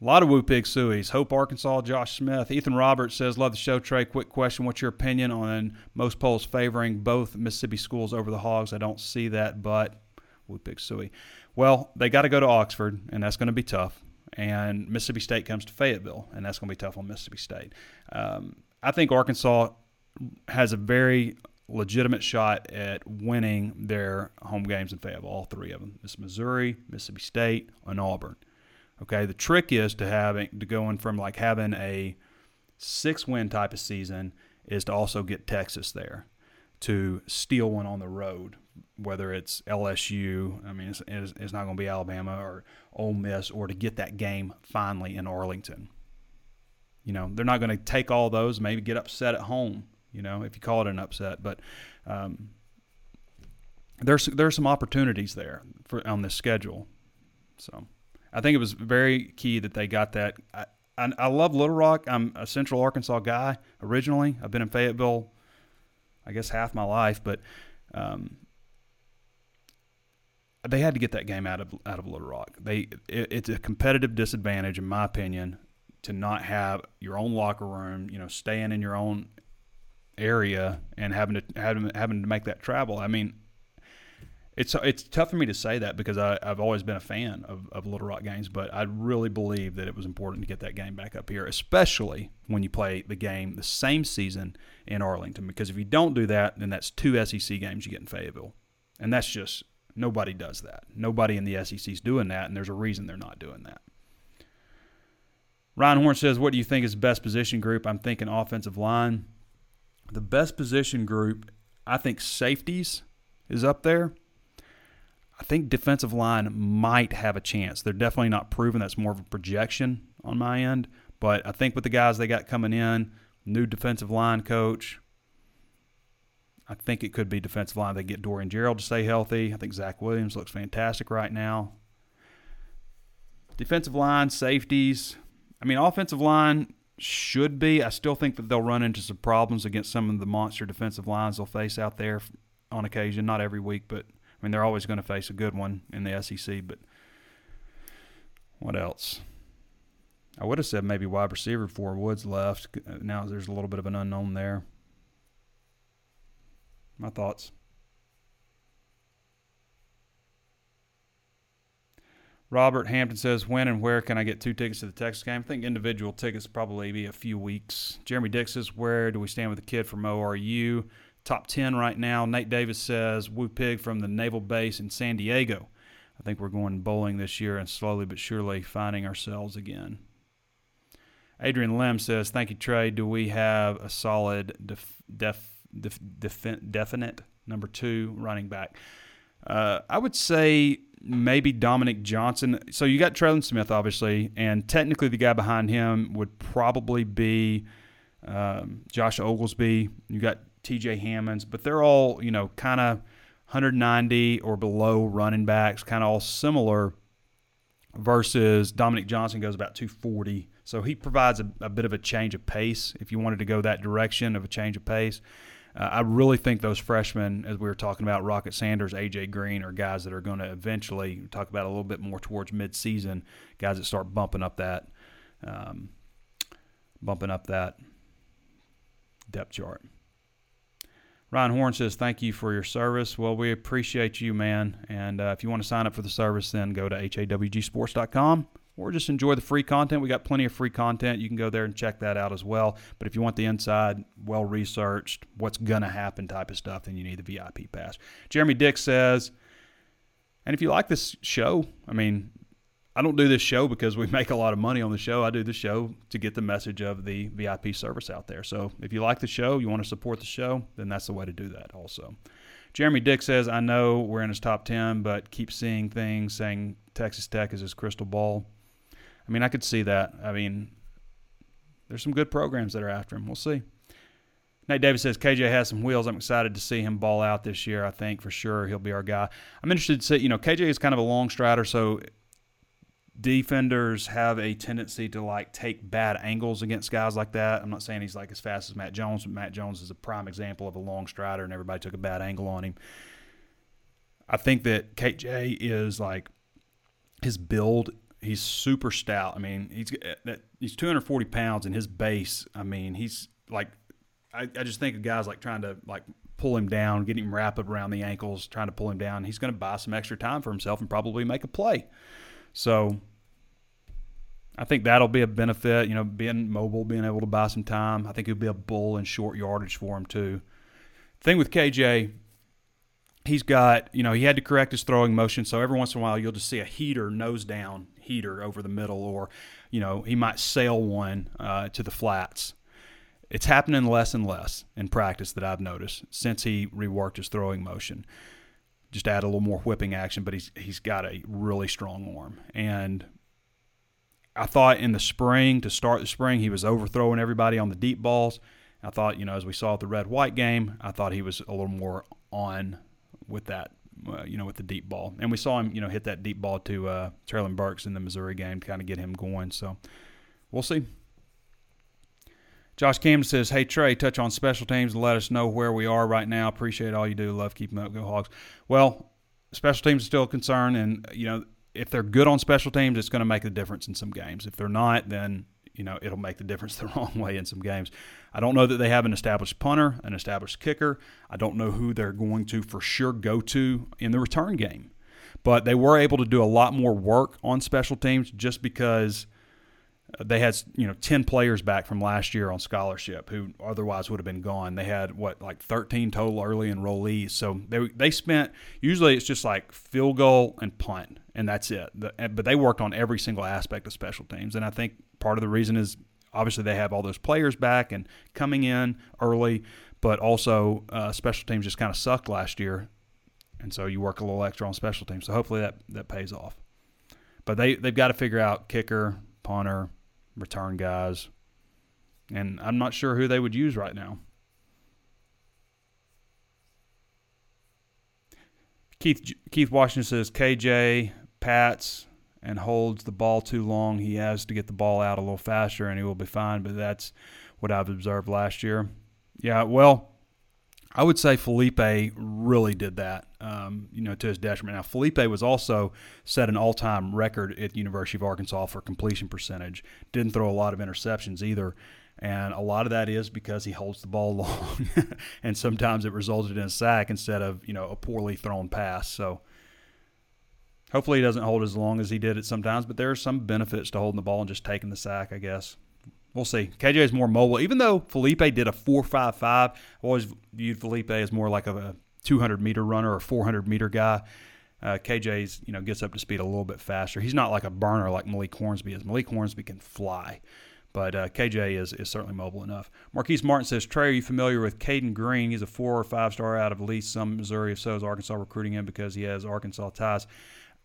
A lot of Woo Pig Sueys. Hope, Arkansas, Josh Smith. Ethan Roberts says, Love the show, Trey. Quick question. What's your opinion on most polls favoring both Mississippi schools over the Hogs? I don't see that, but Woo Pig Suey. Well, they got to go to Oxford, and that's going to be tough. And Mississippi State comes to Fayetteville, and that's going to be tough on Mississippi State. Um, I think Arkansas has a very legitimate shot at winning their home games in Fayetteville, all three of them. It's Missouri, Mississippi State, and Auburn. Okay, the trick is to having to going from like having a six win type of season is to also get Texas there to steal one on the road, whether it's LSU, I mean, it's, it's not going to be Alabama or Ole Miss, or to get that game finally in Arlington. You know, they're not going to take all those, maybe get upset at home, you know, if you call it an upset. But um, there's there's some opportunities there for on this schedule. So. I think it was very key that they got that. I, I, I, love Little Rock. I'm a Central Arkansas guy originally. I've been in Fayetteville, I guess, half my life, but um, they had to get that game out of out of Little Rock. They it, it's a competitive disadvantage, in my opinion, to not have your own locker room. You know, staying in your own area and having to having having to make that travel. I mean, it's it's tough for me to say that because I, have always been a fan of, of Little Rock games, but I really believe that it was important to get that game back up here, especially when you play the game the same season in Arlington. Because if you don't do that, then that's two SEC games you get in Fayetteville, and that's just nobody does that. Nobody in the SEC is doing that, and there's a reason they're not doing that. Ryan Horn says, "What do you think is the best position group?" I'm thinking offensive line. The best position group, I think safeties is up there I think defensive line might have a chance. They're definitely not proven. That's more of a projection on my end. But I think with the guys they got coming in, new defensive line coach, I think it could be defensive line. They get Dorian Gerald to stay healthy. I think Zach Williams looks fantastic right now. Defensive line, safeties. I mean, offensive line should be. I still think that they'll run into some problems against some of the monster defensive lines they'll face out there on occasion. Not every week, but – I mean, they're always going to face a good one in the SEC, but what else? I would have said maybe wide receiver before Woods left. Uh, now there's a little bit of an unknown there. My thoughts. Robert Hampton says, when and where can I get two tickets to the Texas game? I think individual tickets probably be a few weeks. Jeremy Dix says, where do we stand with the kid from ORU? Top 10 right now. Nate Davis says Woo Pig from the Naval Base in San Diego. I think we're going bowling this year and slowly but surely finding ourselves again. Adrian Lim says, Thank you, Trey. Do we have a solid, def, def, def, def definite number two running back? Uh, I would say maybe Dominique Johnson. So you got Trelon Smith, obviously, and technically the guy behind him would probably be um, Josh Oglesby. You got TJ Hammonds, but they're all, you know, kind of 190 or below running backs, kind of all similar. Versus Dominique Johnson goes about 240, so he provides a, a, bit of a change of pace. If you wanted to go that direction of a change of pace, uh, I really think those freshmen, as we were talking about, Rocket Sanders, AJ Green, are guys that are going to eventually talk about a little bit more towards midseason. Guys that start bumping up that, um, bumping up that depth chart. Ryan Horn says, Thank you for your service. Well, we appreciate you, man. And uh, if you want to sign up for the service, then go to hawgsports.com or just enjoy the free content. We got plenty of free content. You can go there and check that out as well. But if you want the inside, well researched, what's going to happen type of stuff, then you need the VIP pass. Jeremy Dick says, and if you like this show, I mean, I don't do this show because we <laughs> make a lot of money on the show. I do the show to get the message of the VIP service out there. So if you like the show, you want to support the show, then that's the way to do that also. Jeremy Dick says, I know we're in his top 10, but keep seeing things saying Texas Tech is his crystal ball. I mean, I could see that. I mean, there's some good programs that are after him. We'll see. Nate Davis says KJ has some wheels. I'm excited to see him ball out this year. I think for sure he'll be our guy. I'm interested to see, you know, KJ is kind of a long strider, so defenders have a tendency to like take bad angles against guys like that. I'm not saying he's like as fast as Matt Jones, but Matt Jones is a prime example of a long strider, and everybody took a bad angle on him. I think that KJ is like his build. He's super stout. I mean, he's uh, he's 240 pounds, and his base. I mean, he's like I, I just think of guys like trying to like pull him down, get him wrapped up around the ankles, trying to pull him down. He's going to buy some extra time for himself and probably make a play. So I think that'll be a benefit, you know, being mobile, being able to buy some time. I think it'll be a bull in short yardage for him too. Thing with KJ, he's got, you know, he had to correct his throwing motion, so every once in a while you'll just see a heater nose down heater over the middle, or you know, he might sail one uh, to the flats. It's happening less and less in practice that I've noticed since he reworked his throwing motion just add a little more whipping action, but he's he's got a really strong arm. And I thought in the spring to start the spring he was overthrowing everybody on the deep balls. I thought you know as we saw at the red white game, I thought he was a little more on with that. Uh, you know, with the deep ball, and we saw him, you know, hit that deep ball to uh, Treylon Burks in the Missouri game to kind of get him going. So, we'll see. Josh Camden says, Hey, Trey, touch on special teams and let us know where we are right now. Appreciate all you do. Love keeping up. Go Hogs. Well, special teams is still a concern. And, you know, if they're good on special teams, it's going to make a difference in some games. If they're not, then, you know, it'll make the difference <laughs> the wrong way in some games. I don't know that they have an established punter, an established kicker. I don't know who they're going to for sure go to in the return game. But they were able to do a lot more work on special teams just because they had you know 10 players back from last year on scholarship who otherwise would have been gone. They had what like 13 total early enrollees. So they, they spent usually it's just like field goal and punt and that's it. The, but they worked on every single aspect of special teams. And i think part of the reason is obviously they have all those players back and coming in early but also uh, special teams just kind of sucked last year. And so you work a little extra on special teams. So hopefully that, that pays off. But they, they've got to figure out kicker punter return guys. And I'm not sure who they would use right now. Keith Keith Washington says KJ Pats and holds the ball too long. He has to get the ball out a little faster and he will be fine, but that's what I've observed last year. Yeah, well, I would say Felipe really did that, um, you know, to his detriment. Now, Felipe was also set an all-time record at the University of Arkansas for completion percentage. Didn't throw a lot of interceptions either, and a lot of that is because he holds the ball <laughs> long, and sometimes it resulted in a sack instead of you know a poorly thrown pass. So. Hopefully, he doesn't hold as long as he did it sometimes, but there are some benefits to holding the ball and just taking the sack, I guess. We'll see. KJ is more mobile. Even though Felipe did a 4.55, I've always viewed Felipe as more like a 200 meter runner or 400 meter guy. Uh, KJ's you know gets up to speed a little bit faster. He's not like a burner like Malik Hornsby is. Malik Hornsby can fly, but uh, KJ is is certainly mobile enough. Marquise Martin says, Trey, are you familiar with Caden Green? He's a four or five star out of at Lee's Summit Missouri. If so, is Arkansas recruiting him because he has Arkansas ties?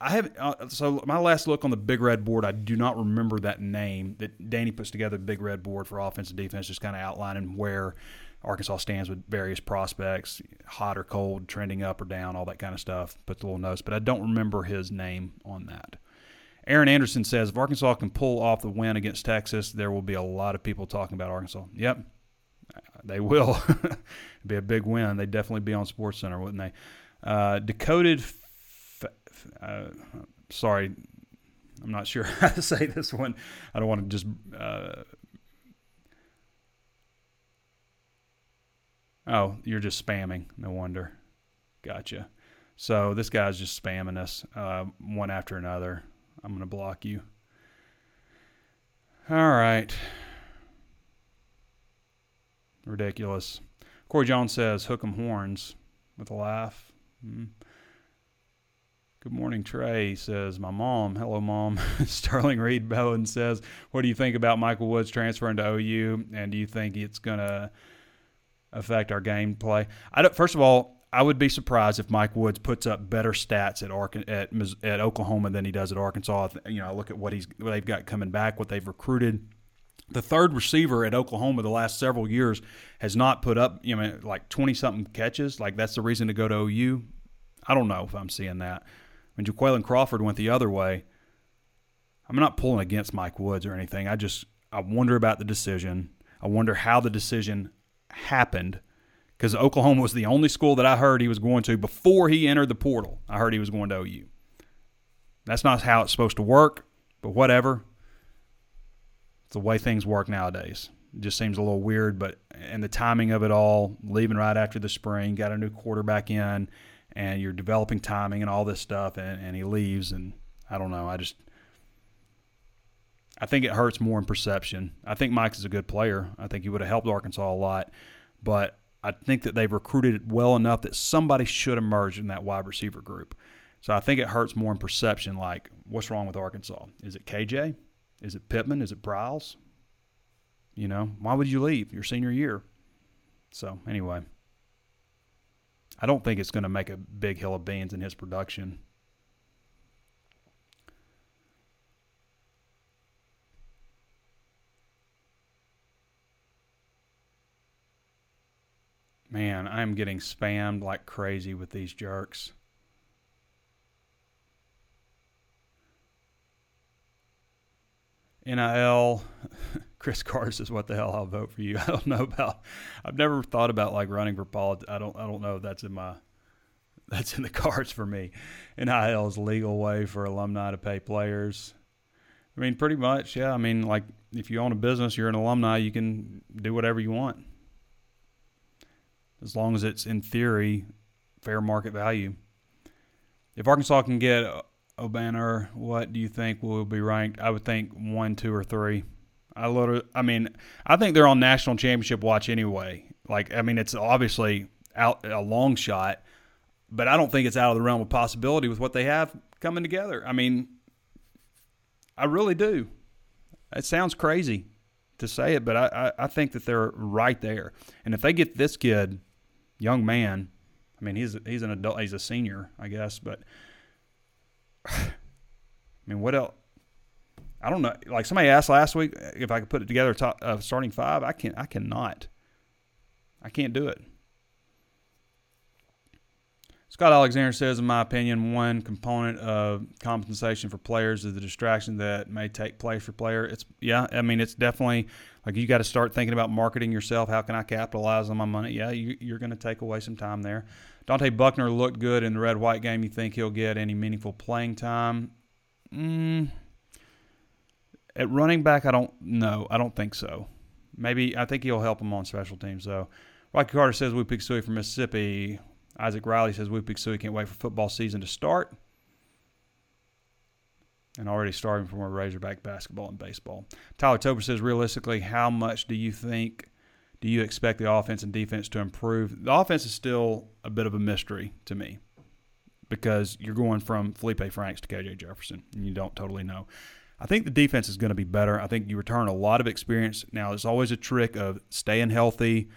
I have uh, so my last look on the big red board. I do not remember that name that Danny puts together. Big red board for offense and defense, just kind of outlining where Arkansas stands with various prospects, hot or cold, trending up or down, all that kind of stuff. Puts a little notes, but I don't remember his name on that. Aaron Anderson says if Arkansas can pull off the win against Texas, there will be a lot of people talking about Arkansas. Yep, they will. <laughs> be a big win. They'd definitely be on Sports Center, wouldn't they? Uh, decoded. Uh, sorry, I'm not sure <laughs> how to say this one. I don't want to just. Uh, oh, you're just spamming. No wonder. Gotcha. So this guy's just spamming us uh, one after another. I'm going to block you. All right. Ridiculous. Corey Jones says, hook 'em horns with a laugh. Mm-hmm. Good morning, Trey says, My mom. Hello, mom. <laughs> Sterling Reed Bowen says, What do you think about Michael Woods transferring to OU? And do you think it's going to affect our gameplay? I don't, first of all, I would be surprised if Mike Woods puts up better stats at at, at Oklahoma than he does at Arkansas. You know, I look at what he's what they've got coming back, what they've recruited. The third receiver at Oklahoma the last several years has not put up, you know, like twenty something catches. Like that's the reason to go to OU. I don't know if I'm seeing that. When Jaquayln Crawford went the other way, I'm not pulling against Mike Woods or anything. I just I wonder about the decision. I wonder how the decision happened because Oklahoma was the only school that I heard he was going to before he entered the portal. I heard he was going to OU. That's not how it's supposed to work, but whatever. It's the way things work nowadays. It just seems a little weird, but and the timing of it all, leaving right after the spring, got a new quarterback in, and you're developing timing and all this stuff, and, and he leaves, and I don't know. I just I think it hurts more in perception. I think Mike's is a good player. I think he would have helped Arkansas a lot, but I think that they've recruited well enough that somebody should emerge in that wide receiver group. So I think it hurts more in perception. Like, what's wrong with Arkansas? Is it KJ? Is it Pittman? Is it Briles? You know, why would you leave your senior year? So anyway, I don't think it's going to make a big hill of beans in his production. Man, I'm getting spammed like crazy with these jerks. NIL, <laughs> Chris Carter says, "What the hell? I'll vote for you." <laughs> I don't know about. I've never thought about like running for politics. I don't. I don't know if that's in my. That's in the <laughs> cards for me. And NIL is a legal way for alumni to pay players. I mean, pretty much, yeah. I mean, like if you own a business, you're an alumni, you can do whatever you want as long as it's in theory fair market value. If Arkansas can get Obanor, what do you think will be ranked? I would think one, two, or three. I literally, I mean, I think they're on national championship watch anyway. Like, I mean, it's obviously out a long shot, but I don't think it's out of the realm of possibility with what they have coming together. I mean, I really do. It sounds crazy to say it, but I, I, I think that they're right there. And if they get this kid young man. I mean, he's he's an adult. He's a senior, I guess. But <sighs> I mean, what else? I don't know. Like somebody asked last week if I could put it together top, uh, starting five. I can't. I cannot. I can't do it. Scott Alexander says, in my opinion, one component of compensation for players is the distraction that may take place for player. It's yeah, I mean, it's definitely like you got to start thinking about marketing yourself. How can I capitalize on my money? Yeah, you, are going to take away some time there. Dante Buckner looked good in the red white game. You think he'll get any meaningful playing time? Mm, at running back, I don't know. I don't think so. Maybe I think he'll help him on special teams though. Rocky Carter says we pick Suey from Mississippi. Isaac Riley says Whoopie Suey can't wait for football season to start. And already starting for a Razorback basketball and baseball. Tyler Tober says, realistically, how much do you think, do you expect the offense and defense to improve? The offense is still a bit of a mystery to me because you're going from Felipe Franks to KJ Jefferson, and you don't totally know. I think the defense is going to be better. I think you return a lot of experience. Now, it's always a trick of staying healthy,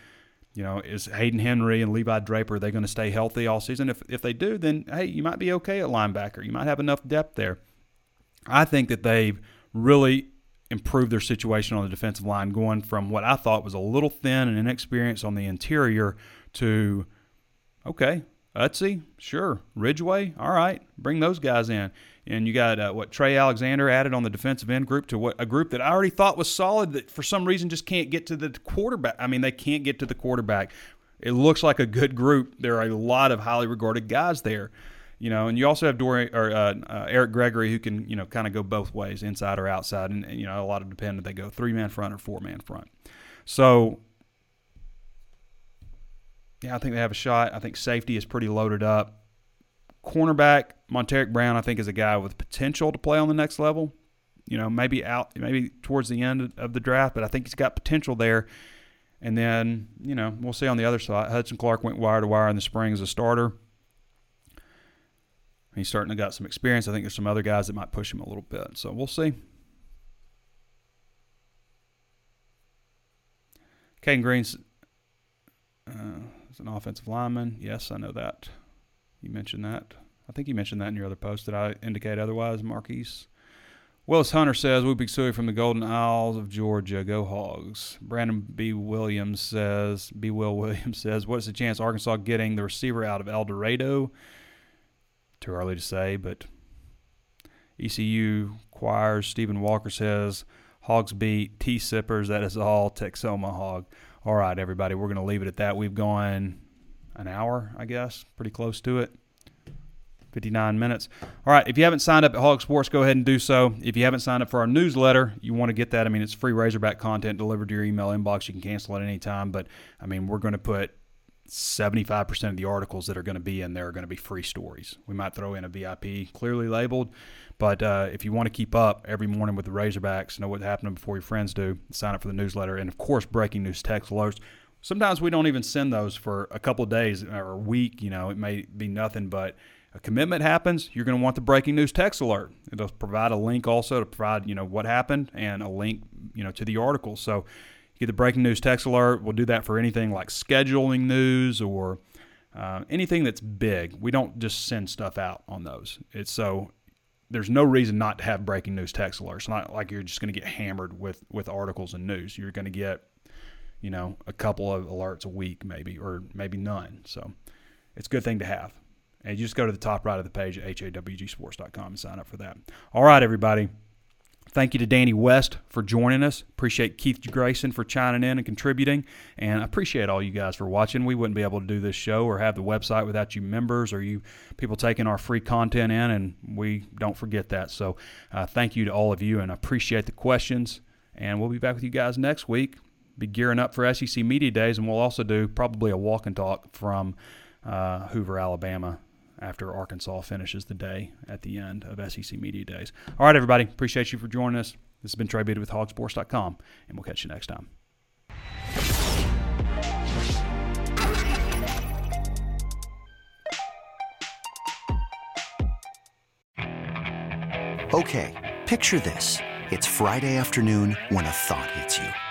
you know, is Hayden Henry and Levi Draper, are they going to stay healthy all season? If, if they do, then, hey, you might be okay at linebacker. You might have enough depth there. I think that they've really improved their situation on the defensive line, going from what I thought was a little thin and inexperienced on the interior to, okay, Utsey, sure. Ridgeway, all right. Bring those guys in. And you got uh, what Trey Alexander added on the defensive end group to what a group that I already thought was solid that for some reason just can't get to the quarterback. I mean, they can't get to the quarterback. It looks like a good group. There are a lot of highly regarded guys there, you know. And you also have Dory or uh, uh, Eric Gregory who can you know kind of go both ways, inside or outside, and, and you know a lot of dependent. they go three man front or four man front. So yeah, I think they have a shot. I think safety is pretty loaded up. Cornerback, Montaric Brown, I think, is a guy with potential to play on the next level. You know, maybe out, maybe towards the end of the draft, but I think he's got potential there. And then, you know, we'll see on the other side. Hudson Clark went wire to wire in the spring as a starter. He's starting to got some experience. I think there's some other guys that might push him a little bit. So we'll see. Caden Green's uh, is an offensive lineman. Yes, I know that. You mentioned that. I think you mentioned that in your other post. Did I indicate otherwise, Marquise? Willis Hunter says, Woo Pig Sooie from the Golden Isles of Georgia. Go Hogs. Brandon B. Williams says, B. Will Williams <laughs> says, What's the chance Arkansas getting the receiver out of El Dorado? Too early to say, but ECU choirs. Stephen Walker says, Hogs beat T Sippers. That is all. Texoma Hog. All right, everybody, we're going to leave it at that. We've gone an hour, I guess, pretty close to it. 59 minutes. All right, if you haven't signed up at Hawg Sports, go ahead and do so. If you haven't signed up for our newsletter, you want to get that. I mean, it's free Razorback content delivered to your email inbox. You can cancel at any time, but I mean, we're going to put 75% of the articles that are going to be in there are going to be free stories. We might throw in a VIP clearly labeled, but uh, if you want to keep up every morning with the Razorbacks, know what's happening before your friends do, sign up for the newsletter. And of course, breaking news text alerts. Sometimes we don't even send those for a couple days or a week. You know, it may be nothing, but a commitment happens, you're going to want the breaking news text alert. It'll provide a link also to provide, you know, what happened and a link, you know, to the article. So get the breaking news text alert. We'll do that for anything like scheduling news or uh, anything that's big. We don't just send stuff out on those. It's so there's no reason not to have breaking news text alerts. It's not like you're just going to get hammered with with articles and news. You're going to get, you know, a couple of alerts a week, maybe, or maybe none. So it's a good thing to have. And you just go to the top right of the page at hawgsports.com and sign up for that. All right, everybody. Thank you to Danny West for joining us. Appreciate Keith Grayson for chiming in and contributing. And I appreciate all you guys for watching. We wouldn't be able to do this show or have the website without you members or you people taking our free content in, and we don't forget that. So uh, thank you to all of you, and I appreciate the questions. And we'll be back with you guys next week. Be gearing up for SEC Media Days, and we'll also do probably a walk and talk from uh, Hoover, Alabama after Arkansas finishes the day at the end of SEC Media Days. All right, everybody. Appreciate you for joining us. This has been Trey Biddy with hawgsports.com, and we'll catch you next time.
Okay, picture this. It's Friday afternoon when a thought hits you.